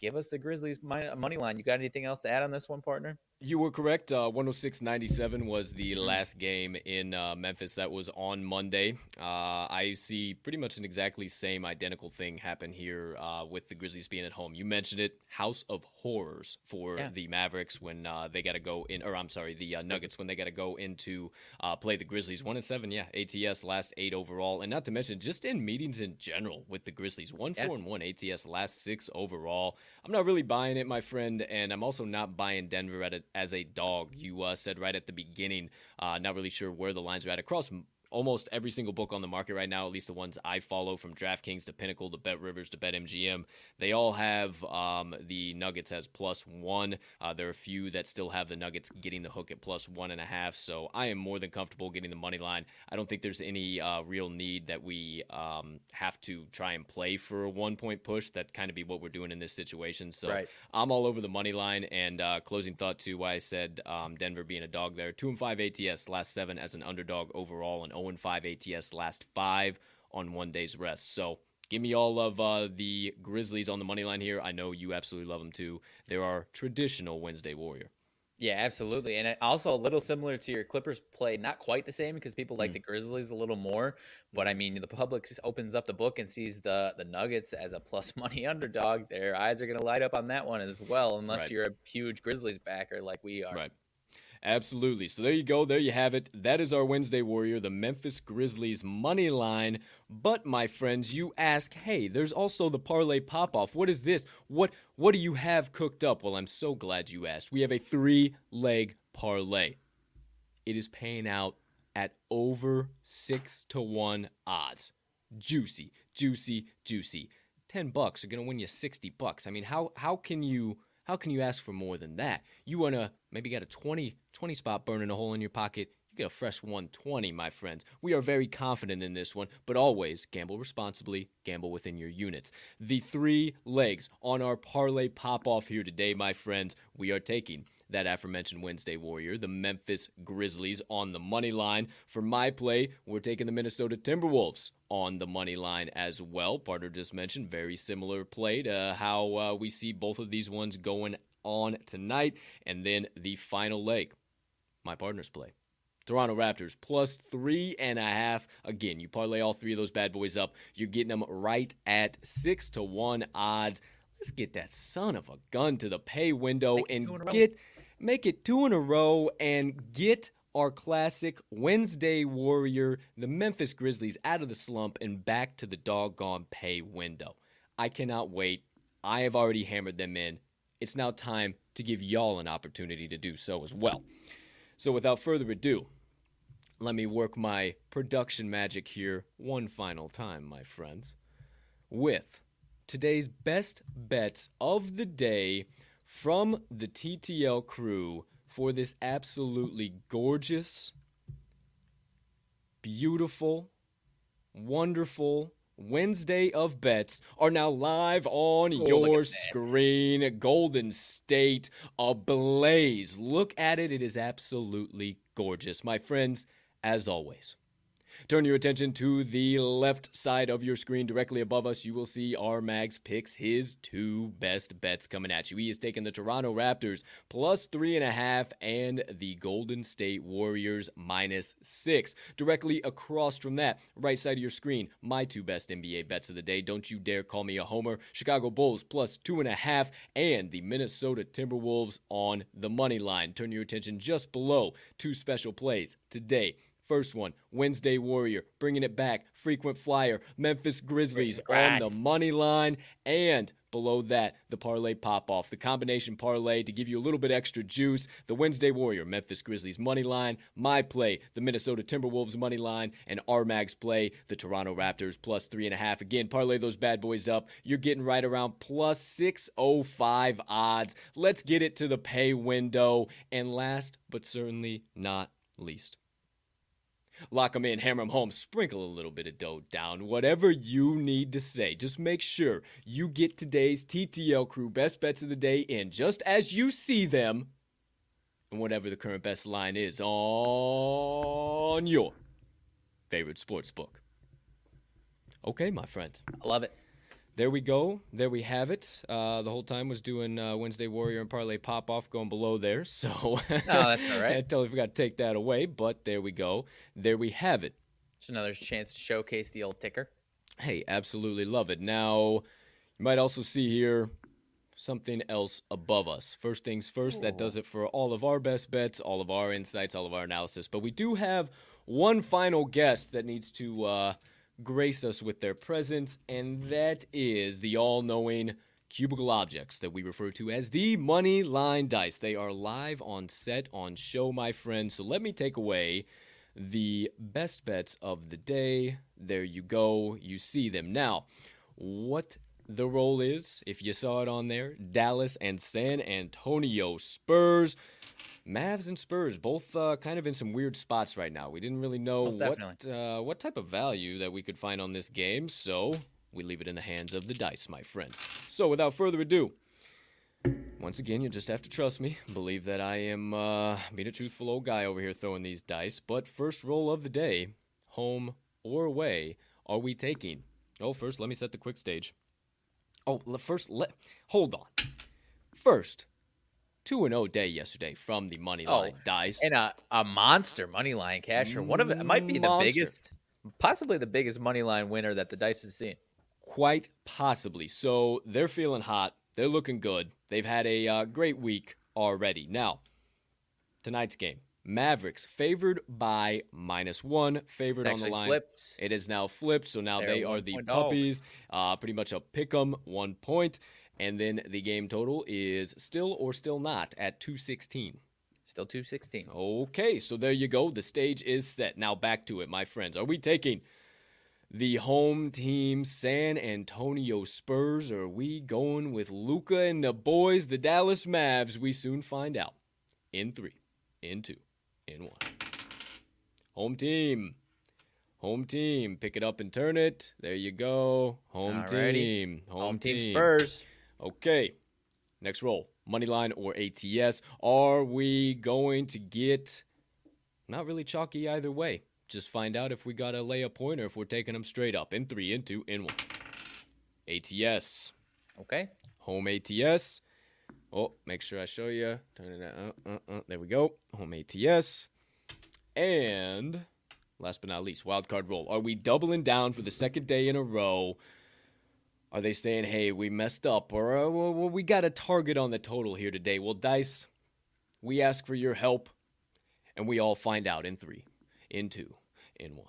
give us the Grizzlies money line. You got anything else to add on this one, partner? You were correct. Uh, 106.97 was the last game in uh, Memphis. That was on Monday. Uh, I see pretty much an exactly same identical thing happen here uh, with the Grizzlies being at home. You mentioned it, House of Horrors for Yeah. the Mavericks when uh, they got to go in, or I'm sorry, the uh, Nuggets when they got to go into uh, play the Grizzlies. One and seven, yeah, ATS last eight overall, and not to mention just in meetings in general with the Grizzlies, one Yeah. four and one ATS last six overall. I'm not really buying it, my friend, and I'm also not buying Denver at a, as a dog. You uh, said right at the beginning, uh, not really sure where the lines are at across almost every single book on the market right now, at least the ones I follow from DraftKings to Pinnacle to Bet Rivers to Bet MGM, they all have um, the Nuggets as plus one. Uh, there are a few that still have the Nuggets getting the hook at plus one and a half. So I am more than comfortable getting the money line. I don't think there's any uh, real need that we um, have to try and play for a one point push. That kind of be what we're doing in this situation. So Right. I'm all over the money line. And uh, closing thought too, why I said um, Denver being a dog there. Two and five ATS last seven as an underdog overall, and 0 and five ATS last five on one day's rest. So. Give me all of uh, the Grizzlies on the money line here. I know you absolutely love them too. They're our traditional Wednesday Warrior. Yeah, absolutely. And also a little similar to your Clippers play, not quite the same because people like Mm. the Grizzlies a little more. But I mean, the public just opens up the book and sees the the Nuggets as a plus money underdog. Their eyes are going to light up on that one as well, unless Right. you're a huge Grizzlies backer like we are. Right. Absolutely. So there you go. There you have it. That is our Wednesday Warrior, the Memphis Grizzlies money line. But my friends, you ask, hey, there's also the parlay pop off. What is this? What what do you have cooked up? Well, I'm so glad you asked. We have a three leg parlay. It is paying out at over six to one odds. Juicy, juicy, juicy. Ten bucks are gonna win you sixty bucks. I mean, how how can you how can you ask for more than that? You wanna maybe got a 20, 20 spot burning a hole in your pocket. You get a fresh 120, my friends. We are very confident in this one, but always gamble responsibly, gamble within your units. The three legs on our parlay pop off here today, my friends, we are taking that aforementioned Wednesday Warrior, the Memphis Grizzlies on the money line. For my play, we're taking the Minnesota Timberwolves on the money line as well. Partner just mentioned very similar play to how uh, we see both of these ones going on tonight. And then the final leg, my partner's play. Toronto Raptors plus three and a half. Again, you parlay all three of those bad boys up. You're getting them right at six to one odds. Let's get that son of a gun to the pay window and two in a row. get make it two in a row and get our classic Wednesday Warrior, the Memphis Grizzlies, out of the slump and back to the doggone pay window. I cannot wait. I have already hammered them in. It's now time to give y'all an opportunity to do so as well. So without further ado, let me work my production magic here one final time, my friends, with today's best bets of the day from the TTL crew for this absolutely gorgeous, beautiful, wonderful Wednesday of bets are now live on Oh, your that. screen. Golden State ablaze. Look at it. It is absolutely gorgeous. My friends, as always, Turn your attention to the left side of your screen. Directly above us, you will see our Mags picks his two best bets coming at you. He has taken the Toronto Raptors plus three and a half and the Golden State Warriors minus six. Directly across from that, right side of your screen, my two best NBA bets of the day. Don't you dare call me a homer. Chicago Bulls plus two and a half and the Minnesota Timberwolves on the money line. Turn your attention just below two special plays today. First one, Wednesday Warrior, bringing it back. Frequent flyer, Memphis Grizzlies on the money line. And below that, the parlay pop off. The combination parlay to give you a little bit extra juice. The Wednesday Warrior, Memphis Grizzlies money line. My play, the Minnesota Timberwolves money line. And Armag's play, the Toronto Raptors plus three and a half. Again, parlay those bad boys up. You're getting right around plus 605 odds. Let's get it to the pay window. And last but certainly not least, Lock them in, hammer them home, sprinkle a little bit of dough down, whatever you need to say. Just make sure you get today's TTL crew best bets of the day in just as you see them and whatever the current best line is on your favorite sports book. Okay, my friends. I love it. There we go. There we have it. Uh, the whole time was doing uh, Wednesday Warrior and Parlay Pop Off going below there. So No, that's all right. I totally forgot to take that away, but there we go. There we have it. Just another chance to showcase the old ticker. Hey, absolutely love it. Now, you might also see here something else above us. First things first, that does it for all of our best bets, all of our insights, all of our analysis. But we do have one final guest that needs to uh, grace us with their presence, and that is the all knowing cubicle objects that we refer to as the money line dice. They are live on set on show, my friends. So let me take away the best bets of the day. There you go. You see them. Now, what the roll is, if you saw it on there, Dallas and San Antonio Spurs. Mavs and Spurs both uh, kind of in some weird spots right now. We didn't really know what uh, what type of value that we could find on this game, so we leave it in the hands of the dice, my friends. So without further ado, once again, you'll just have to trust me. Believe that I am uh, being a truthful old guy over here throwing these dice. But first roll of the day, home or away, are we taking? Oh, first, let me set the quick stage. Oh, first, let hold on. First, two and zero day yesterday from the money Oh, line dice. And a, a monster money line casher. One of it, it might be the biggest, possibly the biggest money line winner that the dice has seen. Quite possibly. So they're feeling hot. They're looking good. They've had a uh, great week already. Now, tonight's game Mavericks favored by minus one, favored on the line. flipped. It is now flipped, so now They're they are the one-point puppies. Uh, pretty much a pick 'em, one point. And then the game total is still or still not at 216. Still 216. Okay, so there you go. The stage is set. Now back to it, my friends. Are we taking the home team San Antonio Spurs or are we going with Luka and the boys, the Dallas Mavs? We soon find out. In three, in two, in one. Home team. Home team. Pick it up and turn it. There you go. Home Alrighty. team. Home, team Spurs. Okay. Next roll. Moneyline or ATS. Are we going to get not really chalky either way? Just find out if we got to lay a point or if we're taking them straight up. In three, in two, in one. ATS. Okay. Home ATS. Oh, make sure I show you. Turn it out. Uh, uh, uh. There we go. Home ATS. And last but not least, wild card roll. Are we doubling down for the second day in a row? Are they saying, hey, we messed up? Or uh, well, well, we got a target on the total here today? Well, Dice, we ask for your help, and we all find out in three, in two, in one.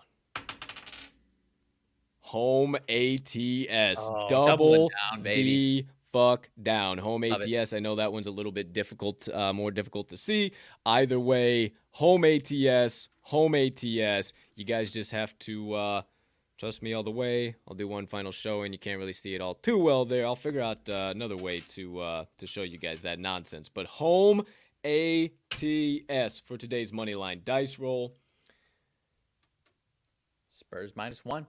Home ATS. Oh, double doubling down, baby. the fuck down. Home Love it. ATS. I know that one's a little bit difficult, uh, more difficult to see. Either way, home ATS, home ATS. You guys just have to uh, trust me all the way. I'll do one final show, and you can't really see it all too well there. I'll figure out uh, another way to uh, to show you guys that nonsense. But home ATS for today's money line dice roll. Spurs minus one.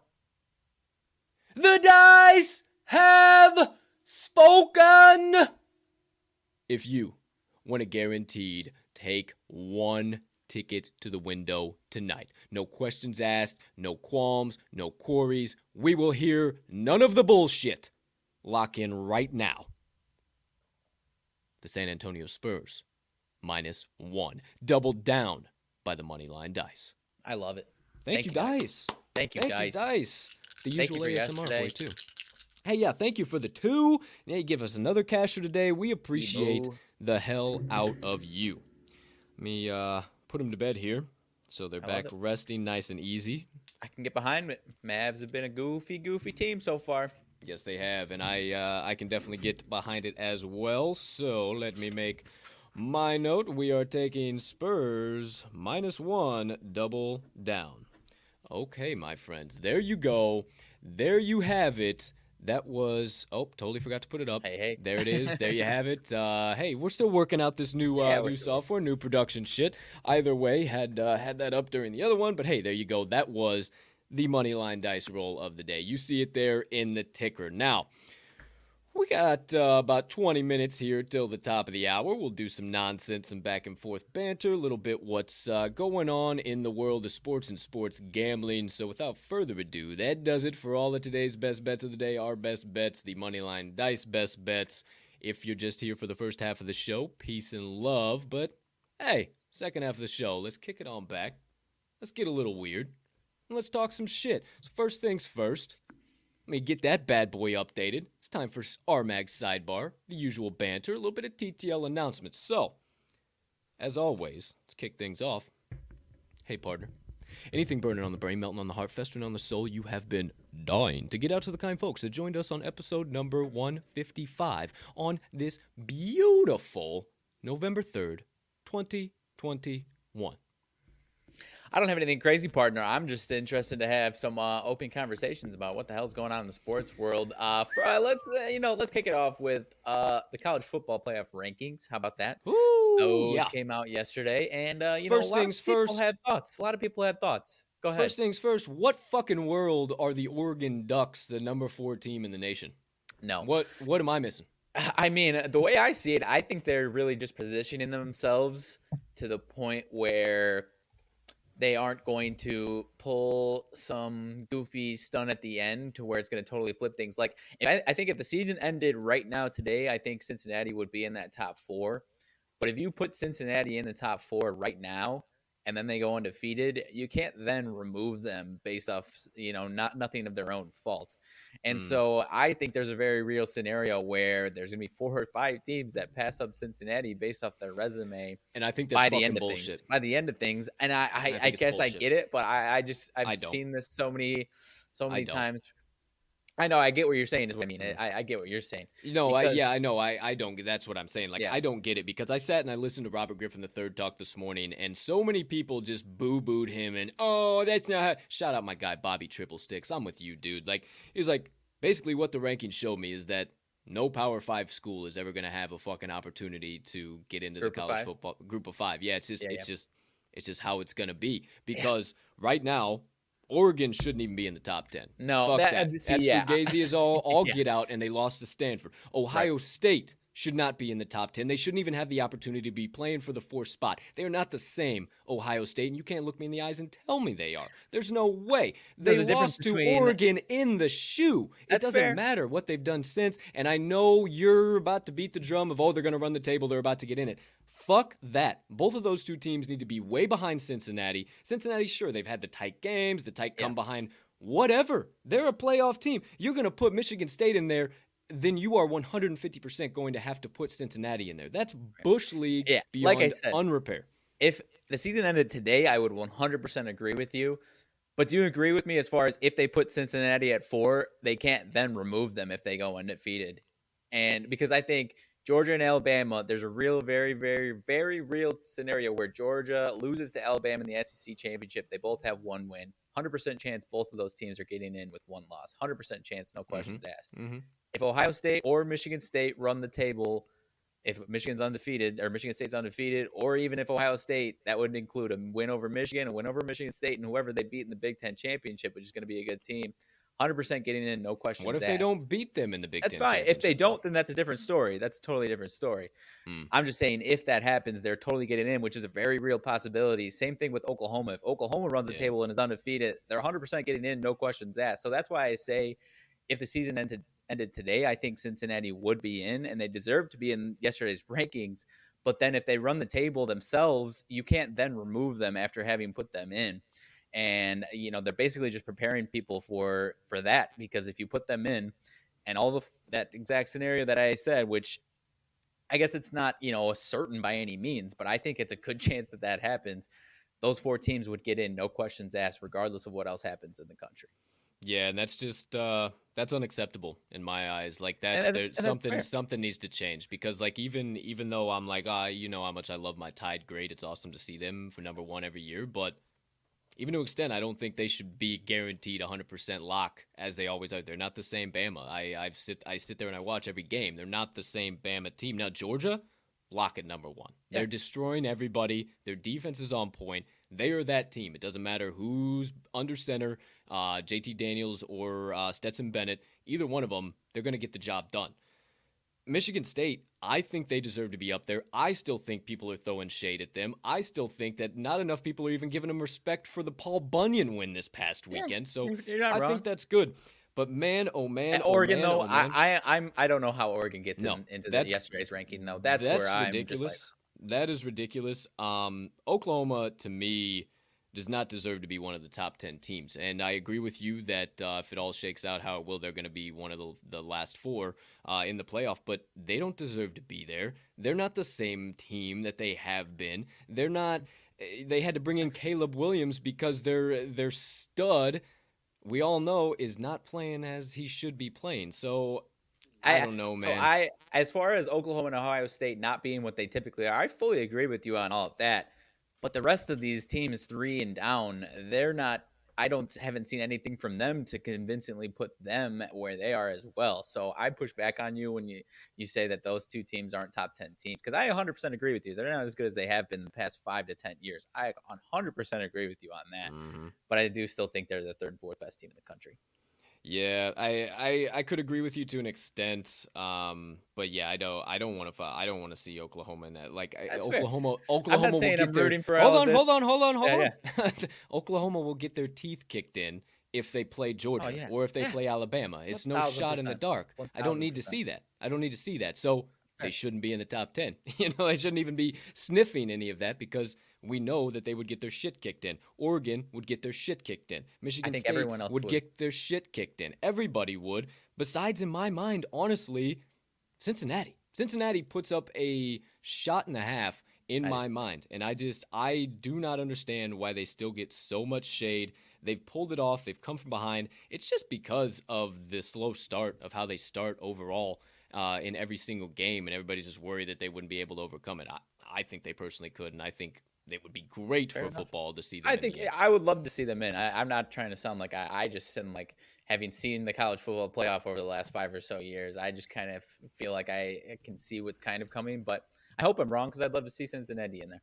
The dice have spoken. If you want a guaranteed take one ticket to the window tonight, no questions asked, no qualms, no queries, we will hear none of the bullshit. Lock in right now. The San Antonio Spurs minus one, doubled down by the money line dice. I love it. Thank, Thank you, guys. dice. Thank you, Thank guys. you, Dice. The Thank usual ASMR for you, too. Hey, yeah, thank you for the two. You give us another casher today. We appreciate the hell out of you. Let me uh, put them to bed here so they're I back resting nice and easy. I can get behind it. Mavs have been a goofy, goofy team so far. Yes, they have, and I uh, I can definitely get behind it as well. So let me make my note. We are taking Spurs minus one, double down. Okay, my friends, there you go. There you have it. That was oh, totally forgot to put it up. Hey, hey. There it is. there you have it. Uh, hey, we're still working out this new uh, Yeah, new software, new production shit. Either way, had uh, had that up during the other one, but hey, there you go. That was the money line dice roll of the day. You see it there in the ticker. Now, we got uh, about 20 minutes here till the top of the hour. We'll do some nonsense and back and forth banter, a little bit what's uh, going on in the world of sports and sports gambling. So, without further ado, that does it for all of today's best bets of the day. Our best bets, the Moneyline Dice best bets. If you're just here for the first half of the show, peace and love. But hey, second half of the show, let's kick it on back. Let's get a little weird. And let's talk some shit. So, first things first. Let me get that bad boy updated. It's time for RMAG's sidebar, the usual banter, a little bit of TTL announcements. So, as always, let's kick things off. Hey, partner. Anything burning on the brain, melting on the heart, festering on the soul, you have been dying to get out to the kind folks that joined us on episode number 155 on this beautiful November 3rd, 2021. I don't have anything crazy, partner. I'm just interested to have some uh, open conversations about what the hell's going on in the sports world. Uh, for, uh, let's uh, you know, let's kick it off with uh, the college football playoff rankings. How about that? Ooh, Those yeah. came out yesterday, and uh, you First know, a lot things of people first. had thoughts. A lot of people had thoughts. Go ahead. First things first, what fucking world are the Oregon Ducks the number four team in the nation? no, What what am I missing? I mean, the way I see it, I think they're really just positioning themselves to the point where they aren't going to pull some goofy stun at the end to where it's going to totally flip things. Like, I, I think if the season ended right now today, I think Cincinnati would be in that top four. But if you put Cincinnati in the top four right now, and then they go undefeated, you can't then remove them based off, you know, not nothing of their own fault. And Mm. so I think there's a very real scenario where there's going to be four or five teams that pass up Cincinnati based off their resume And I think that's by the end of things. By the end of things, and I, I, I, it's guess I get it, but I, I just I've I seen this so many, so many times. I know I get what you're saying. Is what I mean. Mhm. I, I get what you're saying. No, I, yeah, I know. I, I don't get. That's what I'm saying. Like, Yeah. I don't get it because I sat and I listened to Robert Griffin the third talk this morning, and so many people just boo booed him and oh, that's not. How... Shout out my guy Bobby Triple Sticks. I'm with you, dude. Like, he's like, basically what the rankings showed me is that no Power Five school is ever going to have a fucking opportunity to get into Group the college football group of five. Yeah, it's just, Yeah, it's yeah. just, it's just how it's going to be because right now. Oregon shouldn't even be in the top ten. No, Fuck that- that. uh, see, That's yeah, Fugazi is all all Yeah. get out, and they lost to Stanford. Ohio State should not be in the top ten. They shouldn't even have the opportunity to be playing for the fourth spot. They are not the same Ohio State, and you can't look me in the eyes and tell me they are. There's no way. They There's a difference lost to between- Oregon in the shoe. That's It doesn't fair. matter what they've done since. And I know you're about to beat the drum of oh they're going to run the table, they're about to get in it. Fuck that. Both of those two teams need to be way behind Cincinnati. Cincinnati, sure, they've had the tight games, the tight come Yeah. behind. Whatever. They're a playoff team. You're going to put Michigan State in there, then you are 150% going to have to put Cincinnati in there. That's Bush League Yeah, beyond like I said, unrepair. if the season ended today, I would 100% agree with you. But do you agree with me as far as if they put Cincinnati at four, they can't then remove them if they go undefeated? And because I think Georgia and Alabama, there's a real, very, very, very real scenario where Georgia loses to Alabama in the SEC championship. They both have one win. 100% chance both of those teams are getting in with one loss. 100% chance, no questions asked Mm-hmm. if Ohio State or Michigan State run the table, if Michigan's undefeated or Michigan State's undefeated, or even if Ohio State, that would include a win over Michigan, a win over Michigan State, and whoever they beat in the Big Ten championship, which is going to be a good team. 100% getting in, no question. What if they don't beat them in the Big That's Ten fine. If they don't, then that's a different story. That's a totally different story. Hmm. I'm just saying, if that happens, they're totally getting in, which is a very real possibility. Same thing with Oklahoma. If Oklahoma runs the Yeah. table and is undefeated, they're 100% getting in, no questions asked. So that's why I say, if the season ended ended today, I think Cincinnati would be in, and they deserve to be in yesterday's rankings. But then if they run the table themselves, you can't then remove them after having put them in and you know they're basically just preparing people for for that because if you put them in and all the that exact scenario that I said which I guess it's not you know certain by any means but I think it's a good chance that that happens those four teams would get in no questions asked regardless of what else happens in the country Yeah, and that's just uh that's unacceptable in my eyes. Like that there's something something needs to change because like even even though I'm like, ah, you know how much I love my Tide great. It's awesome to see them for number 1 every year, but even to an extent, I don't think they should be guaranteed 100% lock as they always are. They're not the same Bama. I I sit I sit there and I watch every game. They're not the same Bama team. Now Georgia, lock at number 1. Yeah. They're destroying everybody. Their defense is on point. They are that team. It doesn't matter who's under center, uh, JT Daniels or uh, Stetson Bennett. Either one of them, they're going to get the job done. Michigan State, I think they deserve to be up there. I still think people are throwing shade at them. I still think that not enough people are even giving them respect for the Paul Bunyan win this past Yeah, weekend. So You're- you're not I wrong. think that's good. But man, oh man, And oh, Oregon man, though oh, man. I, I I'm I don't know how Oregon gets No, in, into the yesterday's ranking though that's, where I'm ridiculous. just that is ridiculous. Um, Oklahoma to me does not deserve to be one of the top ten teams, and I agree with you that uh, if it all shakes out how it will, they're going to be one of the the last four uh, in the playoff. But they don't deserve to be there. They're not the same team that they have been. They're not. eh, They had to bring in Caleb Williams because their their stud. We all know is not playing as he should be playing. So I, don't know, man. So I, as far as Oklahoma and Ohio State not being what they typically are, I fully agree with you on all of that. But the rest of these teams, three and down, they're not. I don't haven't seen anything from them to convincingly put them where they are as well. So I push back on you when you you say that those two teams aren't top ten teams because I 100% agree with you. They're not as good as they have been the past five to ten years. I 100% agree with you on that. Mm-hmm. But I do still think they're the third and fourth best team in the country. Yeah, I, I I could agree with you to an extent, um, but yeah, I don't I don't want to I don't want to see Oklahoma in that. Like Oklahoma, fair. Oklahoma I'm not saying will I'm rooting their, for hold on, hold on, hold on, hold yeah, on, yeah. Oklahoma will get their teeth kicked in if they play Georgia oh, yeah. or if they play Alabama. It's no shot in the dark. I don't need to see that. I don't need to see that. So they shouldn't be in the top ten. you know, they shouldn't even be sniffing any of that because we know that they would get their shit kicked in. Oregon would get their shit kicked in. Michigan State would, would get their shit kicked in. Everybody would. Besides, in my mind, honestly, Cincinnati. Cincinnati puts up a shot and a half in my mind. And I just, I do not understand why they still get so much shade. They've pulled it off. They've come from behind. It's just because of the slow start of how they start overall uh, in every single game. And everybody's just worried that they wouldn't be able to overcome it. I, I think they personally could. And I think it would be great Fair for enough. football to see them. I think I would love to see them in. I, am not trying to sound like I, I just am like having seen the college football playoff over the last five or so years. I just kind of feel like I can see what's kind of coming, but I hope I'm wrong because I'd love to see Cincinnati in there.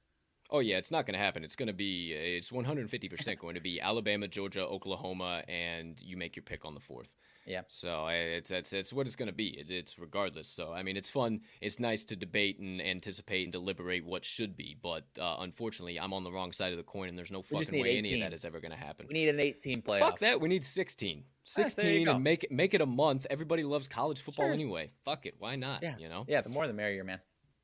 Oh yeah, it's not going to happen. It's going to be it's 150% going to be Alabama, Georgia, Oklahoma, and you make your pick on the fourth. Yeah. So it's it's it's what it's going to be. It's, it's regardless. So I mean, it's fun. It's nice to debate and anticipate and deliberate what should be. But uh, unfortunately, I'm on the wrong side of the coin, and there's no fucking way 18. any of that is ever going to happen. We need an 18 playoff. Fuck that. We need 16. 16 and make it make it a month. Everybody loves college football sure. anyway. Fuck it. Why not? Yeah. You know. Yeah. The more the merrier, man.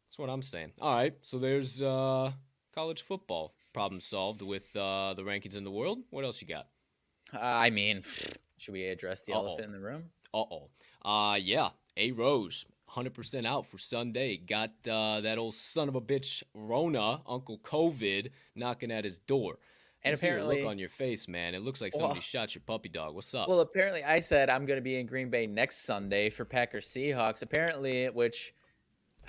That's what I'm saying. All right. So there's uh, college football problem solved with uh, the rankings in the world. What else you got? Uh, I mean, should we address the Uh-oh. elephant in the room? Uh oh. Uh yeah. A Rose, 100% out for Sunday. Got uh, that old son of a bitch Rona, Uncle COVID, knocking at his door. And apparently, look on your face, man. It looks like somebody well, shot your puppy dog. What's up? Well, apparently, I said I'm going to be in Green Bay next Sunday for Packers Seahawks. Apparently, which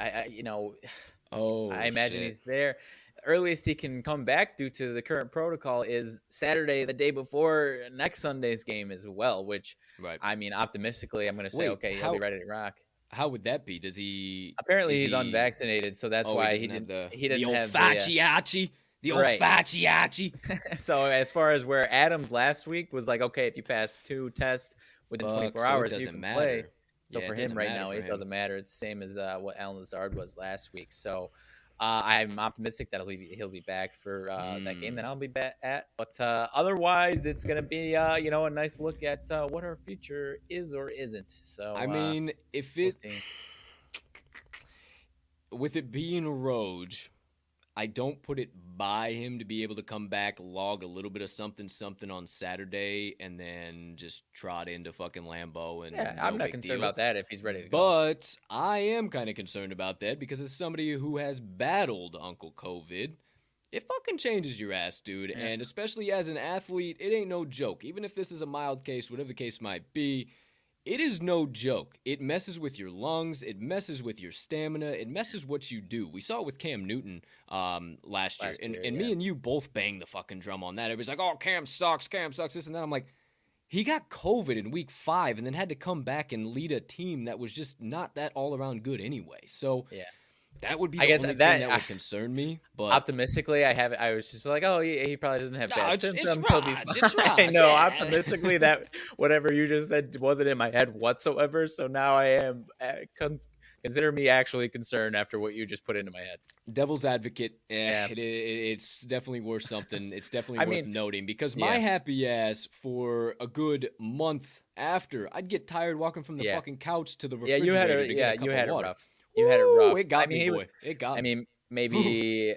I, I you know, oh, I imagine shit. he's there earliest he can come back due to the current protocol is Saturday, the day before next Sunday's game as well. Which, right. I mean, optimistically, I'm going to say, Wait, okay, he'll be ready to rock. How would that be? Does he? Apparently, he's he... unvaccinated, so that's oh, why he didn't. The, he didn't the old have faciaci. The, uh, old right. faciaci. so as far as where Adams last week was like, okay, if you pass two tests within 24 so hours, you can matter. play. So yeah, for him right now, it him. doesn't matter. It's the same as uh, what Allen Lazard was last week. So uh, I'm optimistic that he'll be, he'll be back for uh, mm. that game that mm. I'll be back at. But uh, otherwise, it's going to be uh, you know a nice look at uh, what our future is or isn't. So I uh, mean, if it we'll with it being Roge, I don't put it by him to be able to come back, log a little bit of something, something on Saturday, and then just trot into fucking Lambeau. And yeah, no I'm not concerned deal. about that if he's ready to go. But I am kind of concerned about that because as somebody who has battled Uncle COVID, it fucking changes your ass, dude. Yeah. And especially as an athlete, it ain't no joke. Even if this is a mild case, whatever the case might be, it is no joke. It messes with your lungs. It messes with your stamina. It messes what you do. We saw it with Cam Newton um, last, last, year, and, year, and yeah. me and you both banged the fucking drum on that. It was like, "Oh, Cam sucks. Cam sucks." This and that. I'm like, he got COVID in week five, and then had to come back and lead a team that was just not that all around good anyway. So yeah. That would be I guess that, that would concern me. But optimistically, I have I was just like, oh, he, he probably doesn't have bad no, it's, symptoms. It's Raj, it's Raj, I know. Yeah. Optimistically, that whatever you just said wasn't in my head whatsoever. So now I am. Uh, con- consider me actually concerned after what you just put into my head. Devil's advocate, eh, yeah, it, it, it's definitely worth something. It's definitely worth mean, noting because my yeah. happy ass for a good month after, I'd get tired walking from the yeah. fucking couch to the refrigerator. Yeah, you had a yeah, you had it rough. You had it rough. It got I mean, me, boy. Was, it got. I mean, maybe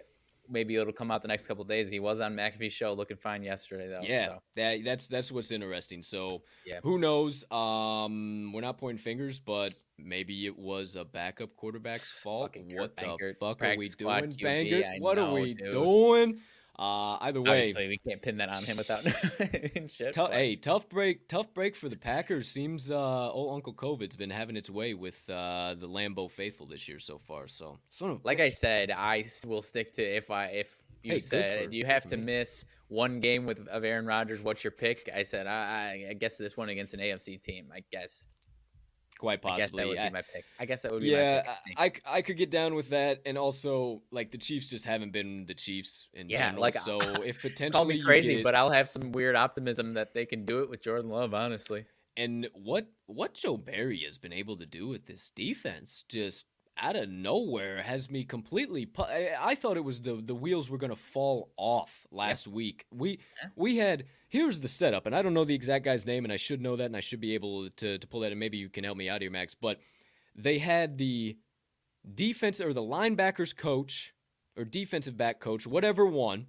maybe it'll come out the next couple days. He was on McAfee's show looking fine yesterday, though. Yeah, so. that, that's that's what's interesting. So yeah. who knows? Um, we're not pointing fingers, but maybe it was a backup quarterback's fault. what the fuck are we doing, Banger? What know, are we dude. doing? Uh, either way, obviously we can't pin that on him without shit. Tough, hey, tough break, tough break for the Packers. Seems uh, old Uncle COVID's been having its way with uh, the Lambeau faithful this year so far. So, like I said, I will stick to if I if you Hey, said for- you have to me. miss one game with of Aaron Rodgers. What's your pick? I said I, I guess this one against an AFC team. I guess. Quite possibly. I guess that would be my pick. I guess that would be yeah, my pick. I, I I could get down with that, and also like the Chiefs just haven't been the Chiefs in Yeah, general. like, so if potentially Call me you crazy, get- but I'll have some weird optimism that they can do it with Jordan Love. Honestly, and what what Joe Barry has been able to do with this defense, just out of nowhere, has me completely. pu- I, I thought it was the the wheels were going to fall off last week. We Yeah. we had here's the setup, and I don't know the exact guy's name, and I should know that, and I should be able to to pull that, and maybe you can help me out here, Max. But they had the defense or the linebackers coach or defensive back coach, whatever one,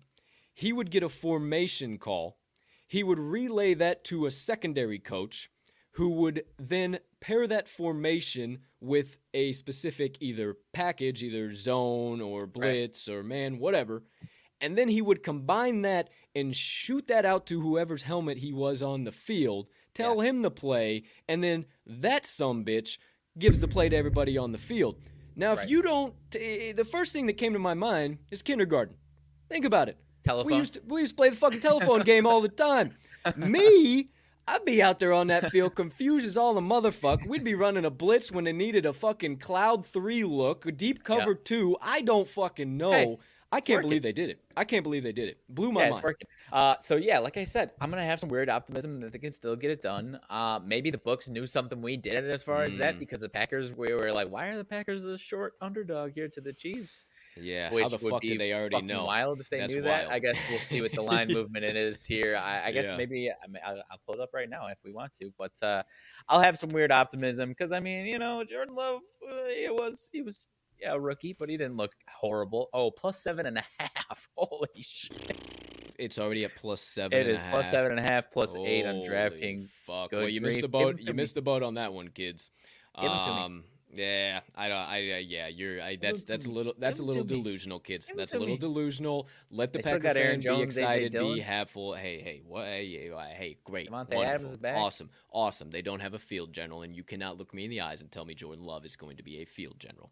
he would get a formation call. He would relay that to a secondary coach who would then pair that formation with a specific either package, either zone or blitz or man, whatever. And then he would combine that and shoot that out to whoever's helmet he was on the field, tell him the play, and then that some bitch gives the play to everybody on the field. Now, if you don't, t- the first thing that came to my mind is kindergarten. Think about it. telephone. We used to we used to play the fucking telephone game all the time. Me, I'd be out there on that field confused as all the motherfucker. We'd be running a blitz when they needed a fucking cloud three look, a deep cover two. I don't fucking know. Hey, I can't working. believe they did it. I can't believe they did it. Blew my yeah, mind. Uh, so yeah, like I said, I'm gonna have some weird optimism that they can still get it done. Uh, maybe the books knew something we didn't as far as that Mm. because the Packers we were like, why are the Packers a short underdog here to the Chiefs? Yeah, Which how the would fuck be did they already know? Wild if they That's knew that. I guess we'll see what the line movement it is here. I, I guess Yeah. maybe I mean, I'll, I'll pull it up right now if we want to, but uh, I'll have some weird optimism because I mean, you know, Jordan Love, uh, it was he was yeah a rookie, but he didn't look horrible. Oh, plus seven and a half. Holy shit! It's already at plus seven. It is plus seven and a half, plus eight on Holy DraftKings. Fuck. Good well, you missed the boat. You missed the boat on that one, kids. Give 'em to me. um, yeah, I don't. I uh, yeah, you're. I, Give that's 'em to that's a little. That's a little delusional, kids. That's a little delusional. Let the They still Packer fan Jones, be excited. Be Dillon. happy. Hey, hey, what? Hey, hey, great. Davante wonderful, Adams is back. Awesome, awesome. They don't have a field general, and you cannot look me in the eyes and tell me Jordan Love is going to be a field general.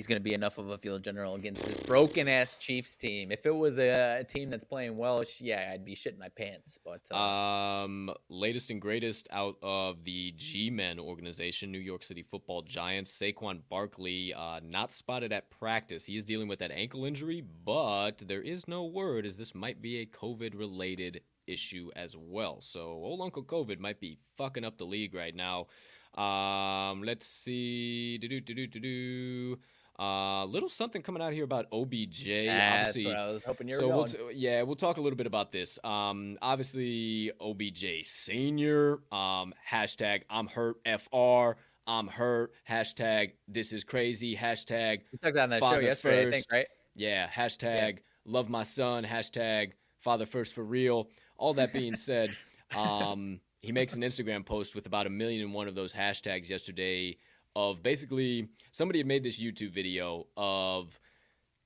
He's going to be enough of a field general against this broken ass Chiefs team. If it was a, a team that's playing well, yeah, I'd be shitting my pants. But uh, Um, latest and greatest out of the G-Men organization, New York City Football Giants. Saquon Barkley uh, not spotted at practice. He is dealing with that ankle injury, but there is no word as this might be a COVID-related issue as well. So old Uncle COVID might be fucking up the league right now. Um, let's see. Do do do do do do. Uh, little something coming out here about OBJ. that's Obviously, what I was hoping you were so going. we'll t- yeah, we'll talk a little bit about this. Um, obviously OBJ senior. Um, hashtag I'm hurt. Fr. I'm hurt. Hashtag this is crazy. Hashtag we talked on that show yesterday, I think, first. right? yeah. Hashtag love my son. Hashtag father first for real. All that being said, um, he makes an Instagram post with about a million and one of those hashtags yesterday of basically somebody had made this YouTube video of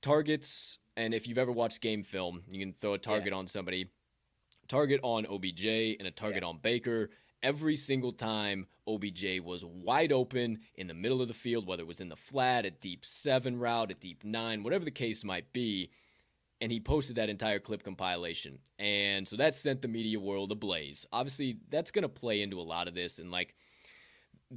targets. And if you've ever watched game film, you can throw a target on somebody, target on OBJ and a target on Baker. Every single time OBJ was wide open in the middle of the field, whether it was in the flat, a deep seven route, a deep nine, whatever the case might be. And he posted that entire clip compilation. And so that sent the media world ablaze. Obviously, that's going to play into a lot of this. And like,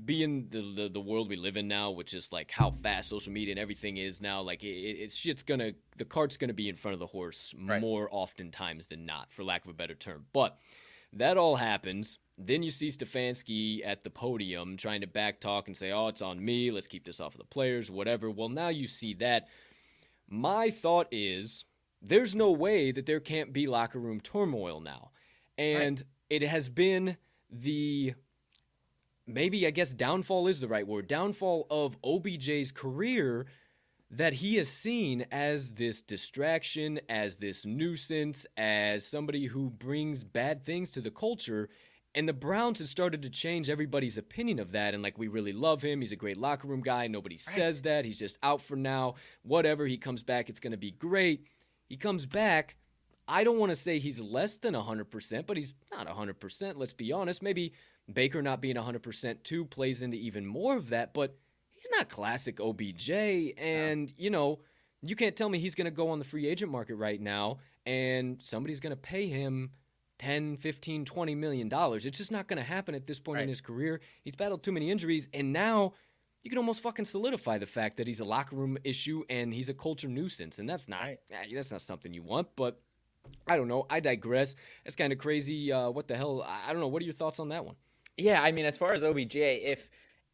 being the, the the world we live in now, which is like how fast social media and everything is now, like it, it- it's shit's gonna the cart's gonna be in front of the horse Right. more oftentimes than not, for lack of a better term. But that all happens. Then you see Stefanski at the podium trying to back talk and say, "Oh, it's on me. Let's keep this off of the players, whatever." Well, now you see that. My thought is, there's no way that there can't be locker room turmoil now, and it has been the maybe I guess downfall is the right word. Downfall of OBJ's career that he is seen as this distraction, as this nuisance, as somebody who brings bad things to the culture. And the Browns have started to change everybody's opinion of that. And like, we really love him. He's a great locker room guy. Nobody says that. He's just out for now. Whatever. He comes back. It's going to be great. He comes back. I don't want to say he's less than 100%, but he's not 100%. Let's be honest. Maybe Baker not being 100% too plays into even more of that, but he's not classic OBJ. And, you know, You can't tell me he's going to go on the free agent market right now and somebody's going to pay him 10, 15, 20 million dollars. It's just not going to happen at this point Right. in his career. He's battled too many injuries and now you can almost fucking solidify the fact that he's a locker room issue and he's a culture nuisance and that's not Right. eh, that's not something you want, but I don't know. I digress. That's kind of crazy. Uh, what the hell? I don't know. What are your thoughts on that one? Yeah, I mean, as far as OBJ, if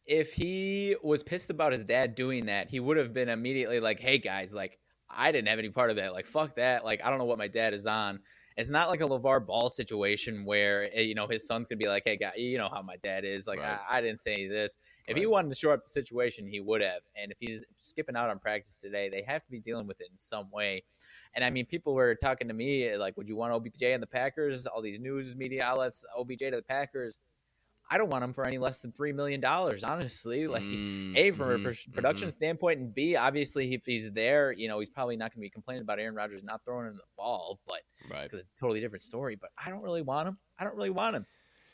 if he was pissed about his dad doing that, he would have been immediately like, "Hey guys, like I didn't have any part of that. Like fuck that. Like I don't know what my dad is on." It's not like a LeVar Ball situation where eh, you know his son's gonna be like, "Hey guy, you know how my dad is. Like Right. I, I didn't say any of this." If he wanted to shore up the situation, he would have. And if he's skipping out on practice today, they have to be dealing with it in some way. And I mean, people were talking to me like, "Would you want OBJ and the Packers?" All these news media outlets, OBJ to the Packers. I don't want him for any less than three million dollars, honestly. Like, Mm, a from a mhm, pr- production mhm. standpoint, and b obviously if he's there, you know, he's probably not going to be complaining about Aaron Rodgers not throwing him the ball, but right. because it's a totally different story. But I don't really want him. I don't really want him.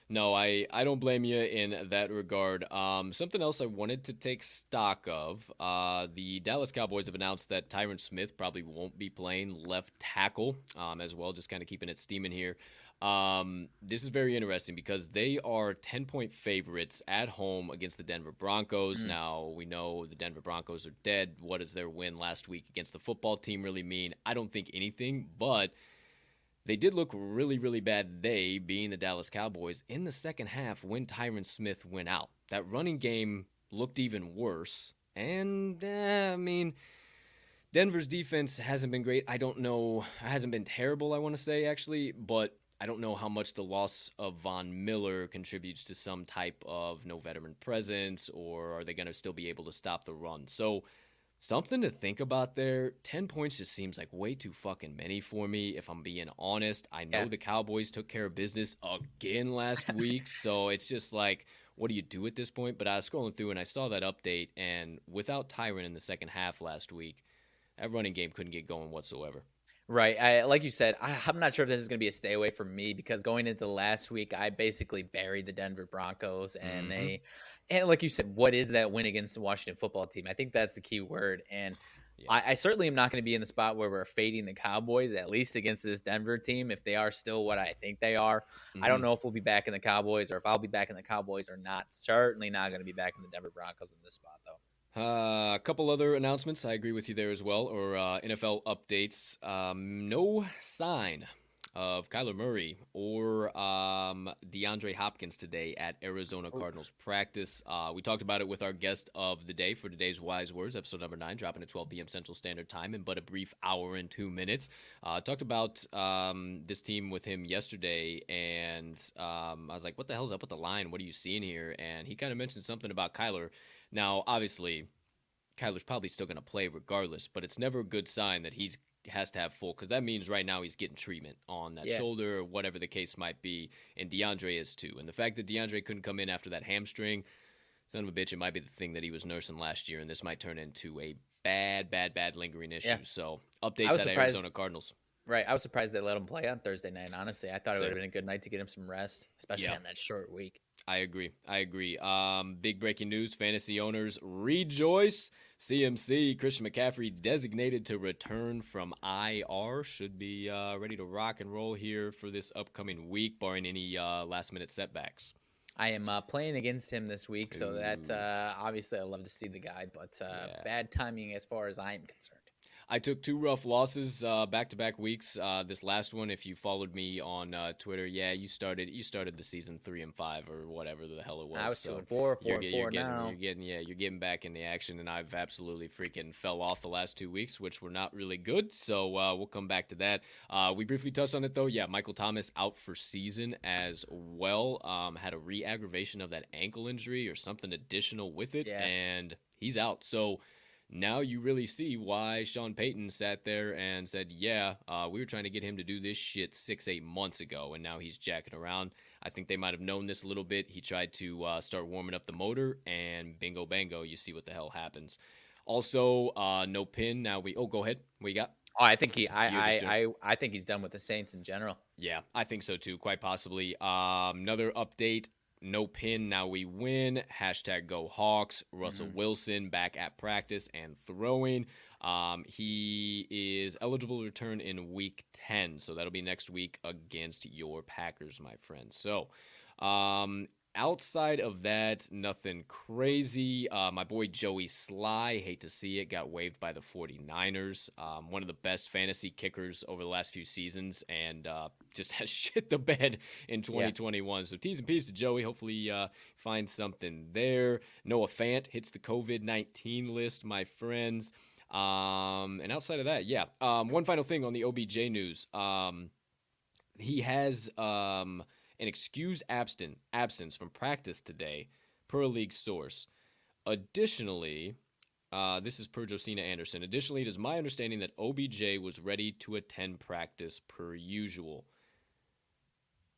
No, I, I don't blame you in that regard. Um, something else I wanted to take stock of. Uh, the Dallas Cowboys have announced that Tyron Smith probably won't be playing left tackle um, as well, just kind of keeping it steaming here. Um, this is very interesting because they are 10 point favorites at home against the Denver Broncos. Mm. Now, we know the Denver Broncos are dead. What does their win last week against the football team really mean? I don't think anything, but they did look really, really bad. They, being the Dallas Cowboys, in the second half when Tyron Smith went out. That running game looked even worse. And, eh, I mean, Denver's defense hasn't been great. I don't know. It hasn't been terrible, I want to say, actually, but I don't know how much the loss of Von Miller contributes to some type of no veteran presence, or are they going to still be able to stop the run? So, something to think about there. 10 points just seems like way too fucking many for me, if I'm being honest. I know Yeah. the Cowboys took care of business again last week, so it's just like, what do you do at this point? But I was scrolling through and I saw that update, and without Tyron in the second half last week, that running game couldn't get going whatsoever. Right. I, like you said, I, I'm not sure if this is going to be a stay away from me because going into the last week, I basically buried the Denver Broncos, and Mhm. they, and like you said, what is that win against the Washington football team? I think that's the key word, and. Yeah. I, I certainly am not going to be in the spot where we're fading the Cowboys, at least against this Denver team, if they are still what I think they are. I don't Mhm. know if we'll be back in the Cowboys or if I'll be back in the Cowboys or not. Certainly not going to be back in the Denver Broncos in this spot, though. Uh, a couple other announcements. I agree with you there as well, or uh, NFL updates. Um, no sign of Kyler Murray or um, DeAndre Hopkins today at Arizona Cardinals practice. Uh, we talked about it with our guest of the day for today's Wise Words, episode number nine, dropping at 12 p.m. Central Standard Time in but a brief hour and two minutes. Uh, talked about um, this team with him yesterday, and um, I was like, what the hell's up with the line? What are you seeing here? And he kind of mentioned something about Kyler. Now, obviously, Kyler's probably still going to play regardless, but it's never a good sign that he's has to have full because that means right now he's getting treatment on that Yeah. shoulder or whatever the case might be, and DeAndre is too. And the fact that DeAndre couldn't come in after that hamstring, son of a bitch, it might be the thing that he was nursing last year, and this might turn into a bad, bad, bad lingering issue. Yeah. So updates at Arizona Cardinals. Right. I was surprised they let him play on Thursday night. Honestly, I thought it would have been a good night to get him some rest, especially Yeah. on that short week. I agree. I agree. Um, big breaking news: fantasy owners rejoice. CMC Christian McCaffrey designated to return from IR should be uh, ready to rock and roll here for this upcoming week, barring any uh, last minute setbacks. I am uh, playing against him this week, so that Ooh. uh, obviously I love to see the guy, but uh, Yeah. bad timing as far as I am concerned. I took two rough losses back to back weeks. Uh, this last one, if you followed me on uh, Twitter, yeah, you started you started the season three and five or whatever the hell it was. I was so- two and four, four and get- four getting, now. You're getting, yeah, you're getting back in the action, and I've absolutely freaking fell off the last two weeks, which were not really good. So uh, we'll come back to that. Uh, we briefly touched on it though. Yeah, Michael Thomas out for season as well. Um, had a re-aggravation of that ankle injury or something additional with it, Yeah. and he's out. So. Now you really see why Sean Payton sat there and said, "Yeah, uh, we were trying to get him to do this shit six, eight months ago, and now he's jacking around." I think they might have known this a little bit. He tried to uh, start warming up the motor, and bingo, bango, you see what the hell happens. Also, uh, no pin. Now we. Oh, go ahead. What you got? Oh, I think he, I, I, I, I think he's done with the Saints in general. Yeah, I think so too. Quite possibly. Um, another update. No pin. Now we win. Hashtag Go Hawks. Russell Mhm. Wilson back at practice and throwing. Um, he is eligible to return in week 10, so that'll be next week against your Packers, my friend. So, um, outside of that, nothing crazy. Uh, my boy Joey Slye, hate to see it, got waived by the 49ers. Um, one of the best fantasy kickers over the last few seasons and uh, just has shit the bed in 2021. Yeah. So, T's and P's to Joey. Hopefully, uh, find something there. Noah Fant hits the COVID 19 list, my friends. Um, and outside of that, yeah. Um, one final thing on the OBJ news. Um, he has um, an excused absent, absence from practice today, per a league source. Additionally, uh, this is per Josina Anderson. Additionally, it is my understanding that OBJ was ready to attend practice per usual.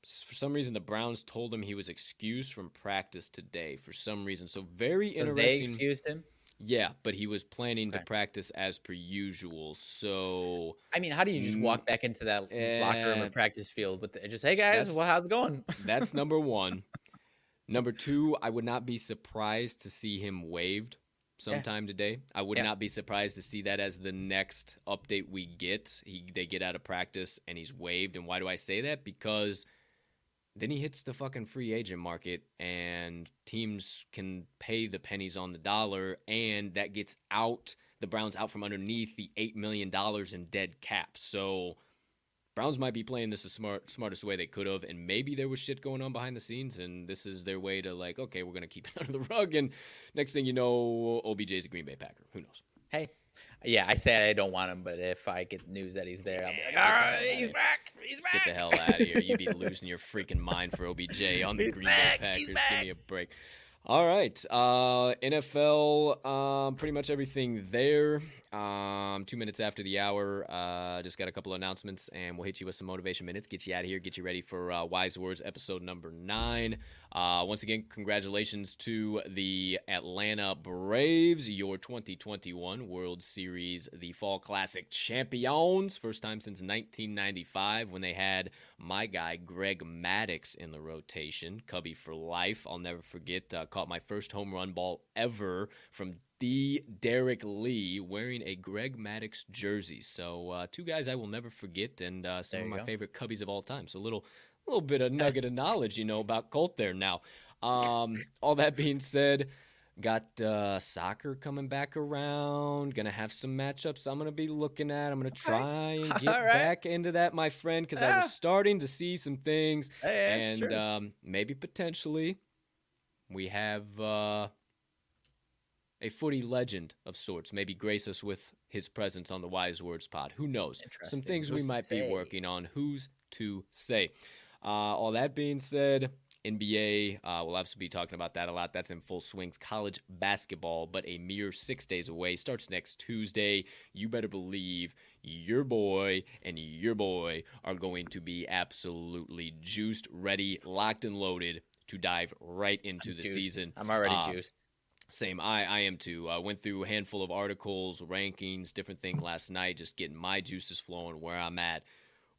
For some reason, the Browns told him he was excused from practice today. For some reason, so very so interesting. They excused him. Yeah, but he was planning okay. to practice as per usual. So I mean, how do you just walk back into that uh, locker room and practice field with the, just hey guys, well, how's it going? that's number one. Number two, I would not be surprised to see him waived sometime yeah. today. I would yeah. not be surprised to see that as the next update we get. He they get out of practice and he's waived. And why do I say that? Because then he hits the fucking free agent market and teams can pay the pennies on the dollar and that gets out the Browns out from underneath the 8 million dollars in dead cap. So Browns might be playing this the smart smartest way they could have and maybe there was shit going on behind the scenes and this is their way to like okay, we're to keep it under the rug and next thing you know OBJ's a Green Bay Packer. Who knows? Hey, yeah, I say I don't want him, but if I get news that he's there, I'll be like, all right, he's back. He's back. Get the hell out of here. You'd be losing your freaking mind for OBJ on the he's Green. Bay Packers. Give me a break. All right. Uh, NFL, um, pretty much everything there. Um, two minutes after the hour, uh, just got a couple of announcements, and we'll hit you with some motivation minutes, get you out of here, get you ready for uh, Wise Words episode number nine. Uh, once again, congratulations to the Atlanta Braves, your 2021 World Series, the Fall Classic champions. First time since 1995 when they had my guy Greg Maddux in the rotation, Cubby for life. I'll never forget. Uh, caught my first home run ball ever from the Derrek Lee wearing a Greg Maddux jersey. So uh, two guys I will never forget, and uh, some of my go. favorite Cubbies of all time. So a little, little bit of nugget of knowledge, you know, about Colt there. Now, um, all that being said, got uh, soccer coming back around. Gonna have some matchups I'm gonna be looking at. I'm gonna try and get right. back into that, my friend, because yeah. I was starting to see some things, hey, and um, maybe potentially we have uh, a footy legend of sorts maybe grace us with his presence on the Wise Words pod. Who knows? Some things Who's we might be working on. Who's to say? Uh, all that being said, NBA, uh, we'll obviously be talking about that a lot. That's in full swings. College basketball, but a mere six days away. Starts next Tuesday. You better believe your boy and your boy are going to be absolutely juiced, ready, locked, and loaded to dive right into I'm the juiced. season. I'm already uh, juiced. Same, I, I am too. I went through a handful of articles, rankings, different things last night, just getting my juices flowing where I'm at.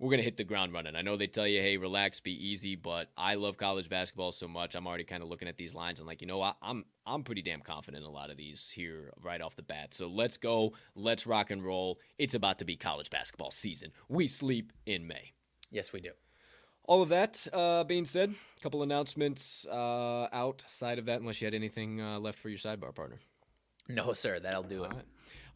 We're gonna hit the ground running. I know they tell you, hey, relax, be easy, but I love college basketball so much. I'm already kind of looking at these lines and like, you know, what? I'm I'm pretty damn confident in a lot of these here right off the bat. So let's go, let's rock and roll. It's about to be college basketball season. We sleep in May. Yes, we do. All of that uh, being said, a couple announcements uh, outside of that, unless you had anything uh, left for your sidebar partner. No, sir. That'll do All it. Right.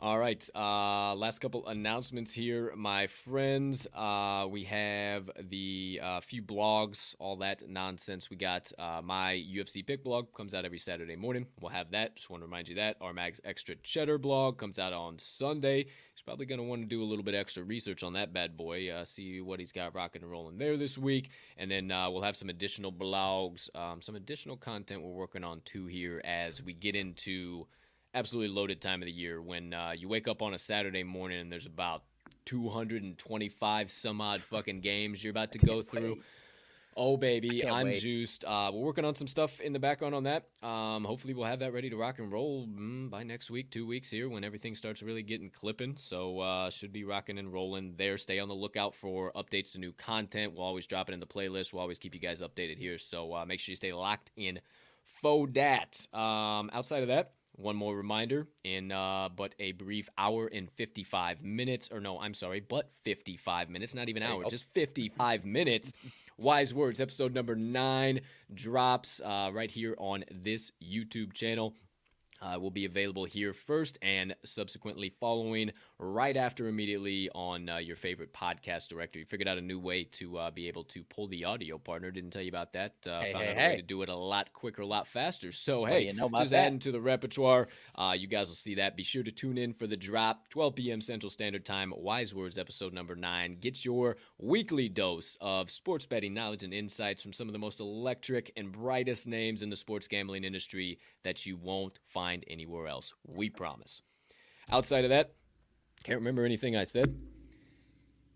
All right. Uh, last couple announcements here, my friends. Uh, we have the uh, few blogs, all that nonsense. We got uh, my UFC pick blog comes out every Saturday morning. We'll have that. Just want to remind you that our Mags Extra Cheddar blog comes out on Sunday. He's probably going to want to do a little bit extra research on that bad boy, uh, see what he's got rocking and rolling there this week, and then uh, we'll have some additional blogs, um, some additional content we're working on too here as we get into absolutely loaded time of the year when uh, you wake up on a Saturday morning and there's about 225 some odd fucking games you're about to go through. Wait. Oh baby, I'm wait. juiced. Uh, we're working on some stuff in the background on that. Um, hopefully, we'll have that ready to rock and roll mm, by next week, two weeks here, when everything starts really getting clipping. So uh, should be rocking and rolling there. Stay on the lookout for updates to new content. We'll always drop it in the playlist. We'll always keep you guys updated here. So uh, make sure you stay locked in. Faux dat. Um, outside of that, one more reminder in uh, but a brief hour and 55 minutes, or no, I'm sorry, but 55 minutes, not even hour, just 55 minutes. Wise Words, episode number nine, drops uh, right here on this YouTube channel uh, will be available here first and subsequently following right after immediately on uh, your favorite podcast directory. You Figured out a new way to uh, be able to pull the audio partner. Didn't tell you about that. Uh, Hey, found hey, out a way to do it a lot quicker, a lot faster. So, do hey, you know just that? adding to the repertoire. Uh, you guys will see that. Be sure to tune in for the drop, 12 p.m. Central Standard Time, Wise Words episode number nine. Get your weekly dose of sports betting knowledge and insights from some of the most electric and brightest names in the sports gambling industry that you won't find anywhere else. We promise. Outside of that, can't remember anything I said.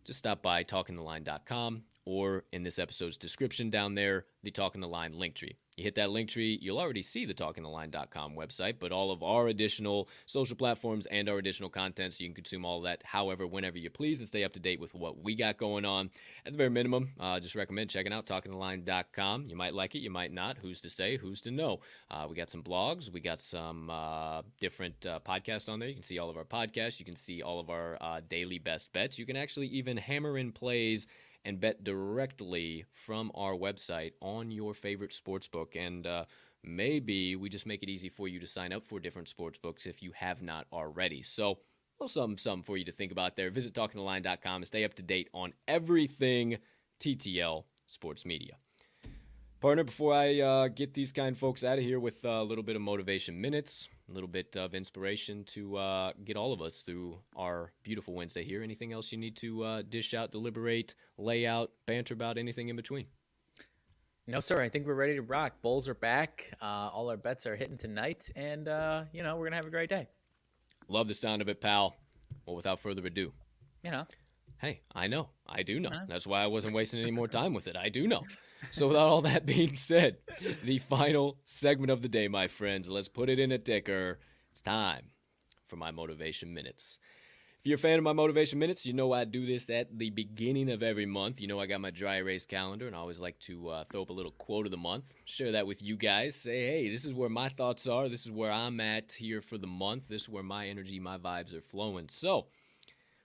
Just stop by talkingtheline.com or in this episode's description down there, the Talking the Line link tree. You hit that link tree, you'll already see the talkingtheline.com website, but all of our additional social platforms and our additional content, so you can consume all that however, whenever you please, and stay up to date with what we got going on. At the very minimum, uh, just recommend checking out talkingtheline.com. You might like it, you might not. Who's to say? Who's to know? Uh, we got some blogs, we got some uh, different uh, podcasts on there. You can see all of our podcasts, you can see all of our uh, daily best bets. You can actually even hammer in plays and bet directly from our website on your favorite sports book. And uh, maybe we just make it easy for you to sign up for different sports books if you have not already. So, a some something for you to think about there. Visit talkingtheline.com and stay up to date on everything TTL sports media. Partner, before I uh, get these kind folks out of here with a little bit of motivation minutes, a little bit of inspiration to uh, get all of us through our beautiful Wednesday here. Anything else you need to uh, dish out, deliberate, lay out, banter about, anything in between? No, sir. I think we're ready to rock. Bulls are back. Uh, all our bets are hitting tonight, and uh, you know we're gonna have a great day. Love the sound of it, pal. Well, without further ado, You know, hey, I know. I do know. Huh? That's why I wasn't wasting any more time with it. I do know. So, without all that being said, the final segment of the day, my friends, let's put it in a ticker. It's time for my motivation minutes. If you're a fan of my motivation minutes, you know I do this at the beginning of every month. You know I got my dry erase calendar, and I always like to uh, throw up a little quote of the month, share that with you guys. Say, hey, this is where my thoughts are. This is where I'm at here for the month. This is where my energy, my vibes are flowing. So,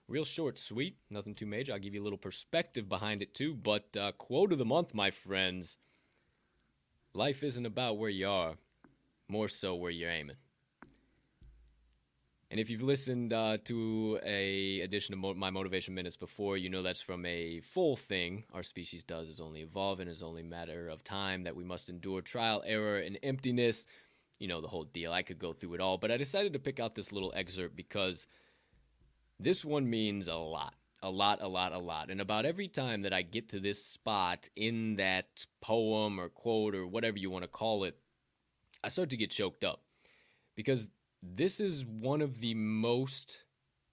real short, sweet, nothing too major. I'll give you a little perspective behind it too. But uh, quote of the month, my friends: Life isn't about where you are, more so where you're aiming. And if you've listened uh, to a edition of Mo- my motivation minutes before, you know that's from a full thing. Our species does is only evolve, and it's only matter of time that we must endure trial, error, and emptiness. You know the whole deal. I could go through it all, but I decided to pick out this little excerpt because this one means a lot. A lot, a lot, a lot. And about every time that I get to this spot in that poem or quote or whatever you want to call it, I start to get choked up. Because this is one of the most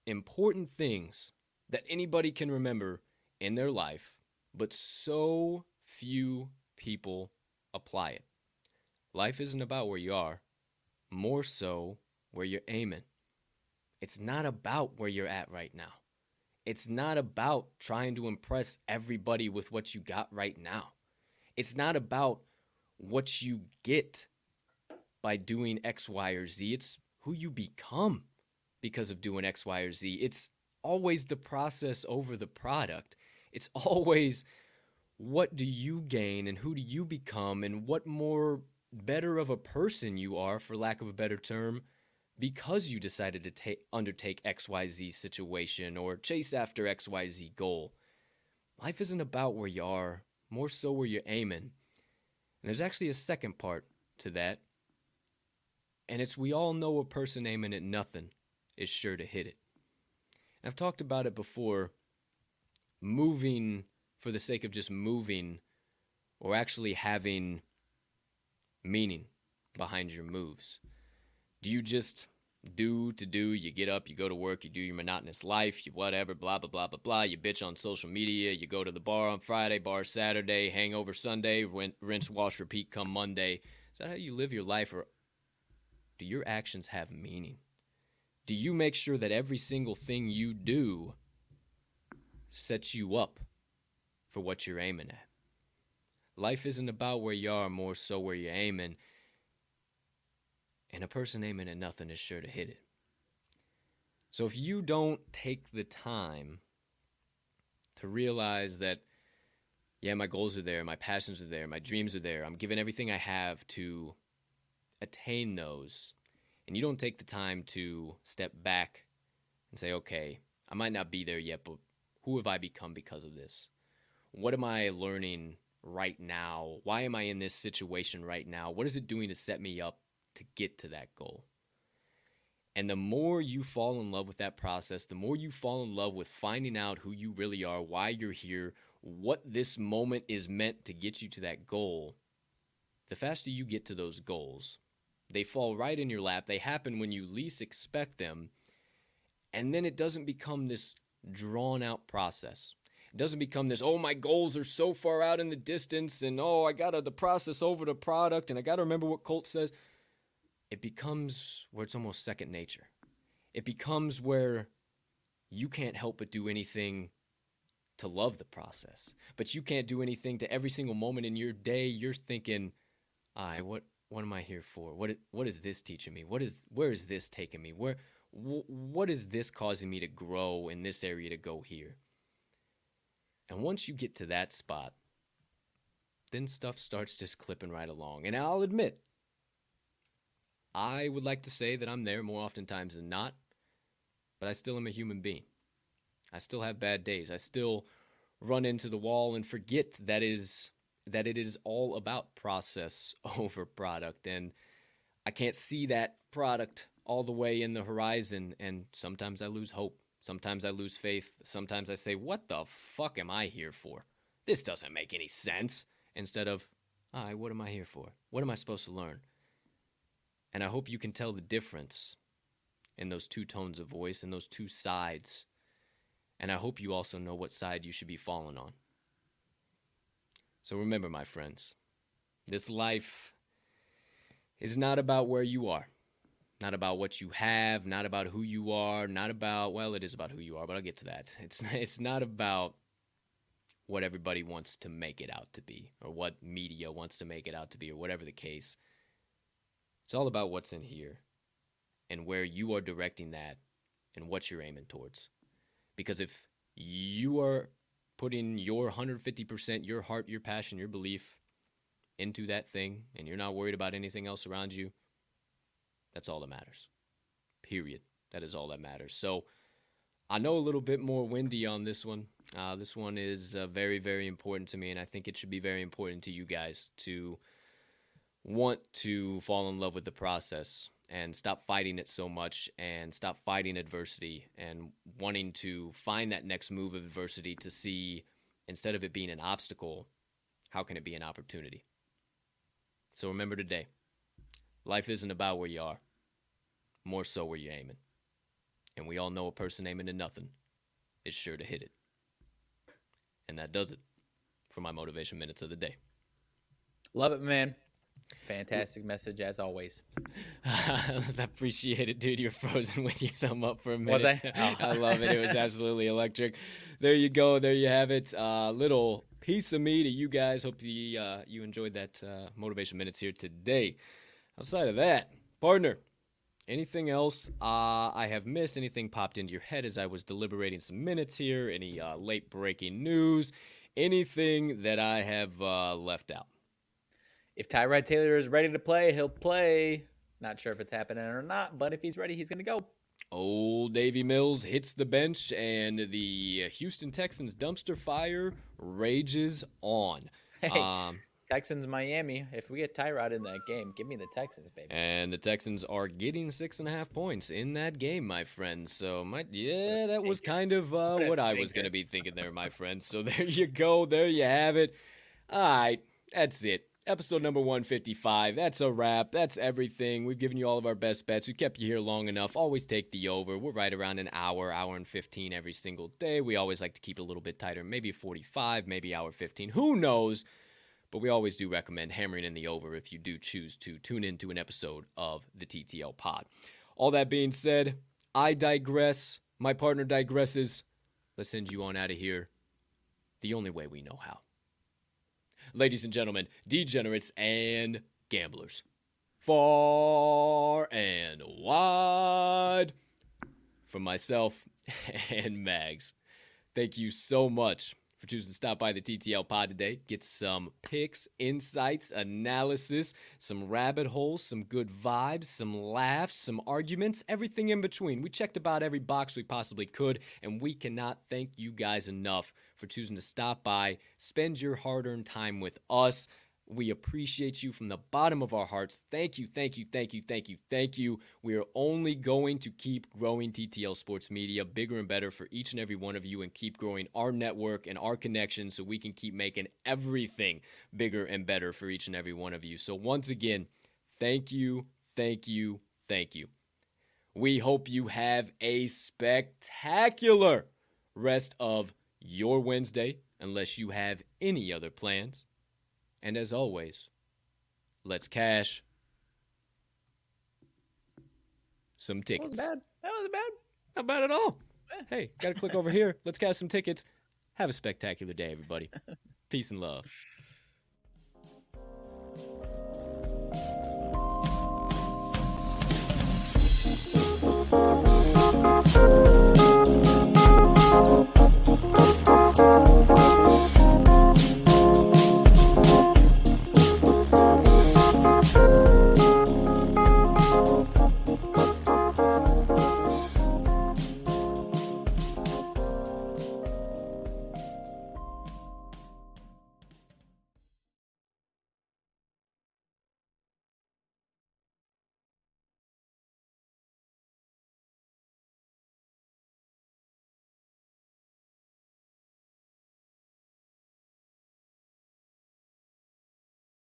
important things that anybody can remember in their life, but so few people apply it. Life isn't about where you are, more so where you're aiming. It's not about where you're at right now. It's not about trying to impress everybody with what you got right now. It's not about what you get by doing X, Y, or Z. It's who you become because of doing X, Y, or Z. It's always the process over the product. It's always what do you gain and who do you become and what more better of a person you are, for lack of a better term, because you decided to ta- undertake XYZ situation or chase after XYZ goal. Life isn't about where you are, more so where you're aiming. And there's actually a second part to that. And it's we all know a person aiming at nothing is sure to hit it. And I've talked about it before moving for the sake of just moving or actually having meaning behind your moves. Do you just do to do? You get up, you go to work, you do your monotonous life, you whatever, blah, blah, blah, blah, blah. You bitch on social media, you go to the bar on Friday, bar Saturday, hangover Sunday, rin- rinse, wash, repeat come Monday. Is that how you live your life, or do your actions have meaning? Do you make sure that every single thing you do sets you up for what you're aiming at? Life isn't about where you are, more so where you're aiming. And a person aiming at nothing is sure to hit it. So if you don't take the time to realize that, yeah, my goals are there, my passions are there, my dreams are there, I'm giving everything I have to attain those, and you don't take the time to step back and say, okay, I might not be there yet, but who have I become because of this? What am I learning right now? Why am I in this situation right now? What is it doing to set me up to get to that goal? And the more you fall in love with that process, the more you fall in love with finding out who you really are, why you're here, what this moment is meant to get you to that goal, the faster you get to those goals. They fall right in your lap. They happen when you least expect them. And then it doesn't become this drawn out process. It doesn't become this, oh, my goals are so far out in the distance, and oh, I got to the process over the product, and I got to remember what Colt says. It becomes where it's almost second nature. It becomes where you can't help but do anything to love the process, but you can't do anything to every single moment in your day. You're thinking, I what what am I here for? What what is this teaching me? What is where is this taking me? Where wh- what is this causing me to grow in this area to go here? And once you get to that spot, then stuff starts just clipping right along. And I'll admit, I would like to say that I'm there more oftentimes than not, but I still am a human being. I still have bad days. I still run into the wall and forget that is that it is all about process over product and I can't see that product all the way in the horizon and sometimes I lose hope. Sometimes I lose faith. Sometimes I say, "What the fuck am I here for? This doesn't make any sense." Instead of, "I, what am I here for? What am I supposed to learn?" And I hope you can tell the difference in those two tones of voice and those two sides. And I hope you also know what side you should be falling on. So remember, my friends, this life is not about where you are, not about what you have, not about who you are, not about, well, it is about who you are, but I'll get to that. It's, it's not about what everybody wants to make it out to be, or what media wants to make it out to be, or whatever the case. It's all about what's in here and where you are directing that and what you're aiming towards. Because if you are putting your 150%, your heart, your passion, your belief into that thing, and you're not worried about anything else around you, that's all that matters. Period. That is all that matters. So I know a little bit more windy on this one. Uh, this one is uh, very, very important to me, and I think it should be very important to you guys to want to fall in love with the process and stop fighting it so much and stop fighting adversity and wanting to find that next move of adversity to see instead of it being an obstacle how can it be an opportunity? So remember today life isn't about where you are more so where you're aiming. And we all know a person aiming to nothing is sure to hit it. And that does it for my motivation minutes of the day. Love it man Fantastic message as always. I appreciate it, dude. You're frozen with your thumb up for a minute. Was I? Oh. I love it. It was absolutely electric. There you go. There you have it. Uh, little piece of me to you guys. Hope you, uh, you enjoyed that uh, motivation minutes here today. Outside of that, partner, anything else uh, I have missed? Anything popped into your head as I was deliberating some minutes here? Any uh, late breaking news? Anything that I have uh, left out? If Tyrod Taylor is ready to play, he'll play. Not sure if it's happening or not, but if he's ready, he's going to go. Old Davy Mills hits the bench, and the Houston Texans dumpster fire rages on. Hey, um, Texans, Miami. If we get Tyrod in that game, give me the Texans, baby. And the Texans are getting six and a half points in that game, my friends. So, my yeah, that was kind of uh, what, I was going to be thinking there, my friends. So there you go. There you have it. All right, that's it episode number 155. That's a wrap. That's everything. We've given you all of our best bets. We kept you here long enough. Always take the over. We're right around an hour, hour and 15 every single day. We always like to keep it a little bit tighter, maybe 45, maybe hour 15. Who knows? But we always do recommend hammering in the over if you do choose to tune into an episode of the TTL pod. All that being said, I digress. My partner digresses. Let's send you on out of here the only way we know how ladies and gentlemen, degenerates and gamblers. far and wide. From myself and Mags. Thank you so much for choosing to stop by the TTL pod today. Get some picks, insights, analysis, some rabbit holes, some good vibes, some laughs, some arguments, everything in between. We checked about every box we possibly could, and we cannot thank you guys enough for choosing to stop by, spend your hard earned time with us. We appreciate you from the bottom of our hearts. Thank you, thank you, thank you, thank you, thank you. We are only going to keep growing TTL Sports Media bigger and better for each and every one of you and keep growing our network and our connection so we can keep making everything bigger and better for each and every one of you. So, once again, thank you, thank you, thank you. We hope you have a spectacular rest of your Wednesday unless you have any other plans. And as always, let's cash some tickets. That was bad. That was bad. Not bad at all. Eh. Hey, got to click over here. Let's cash some tickets. Have a spectacular day, everybody. Peace and love.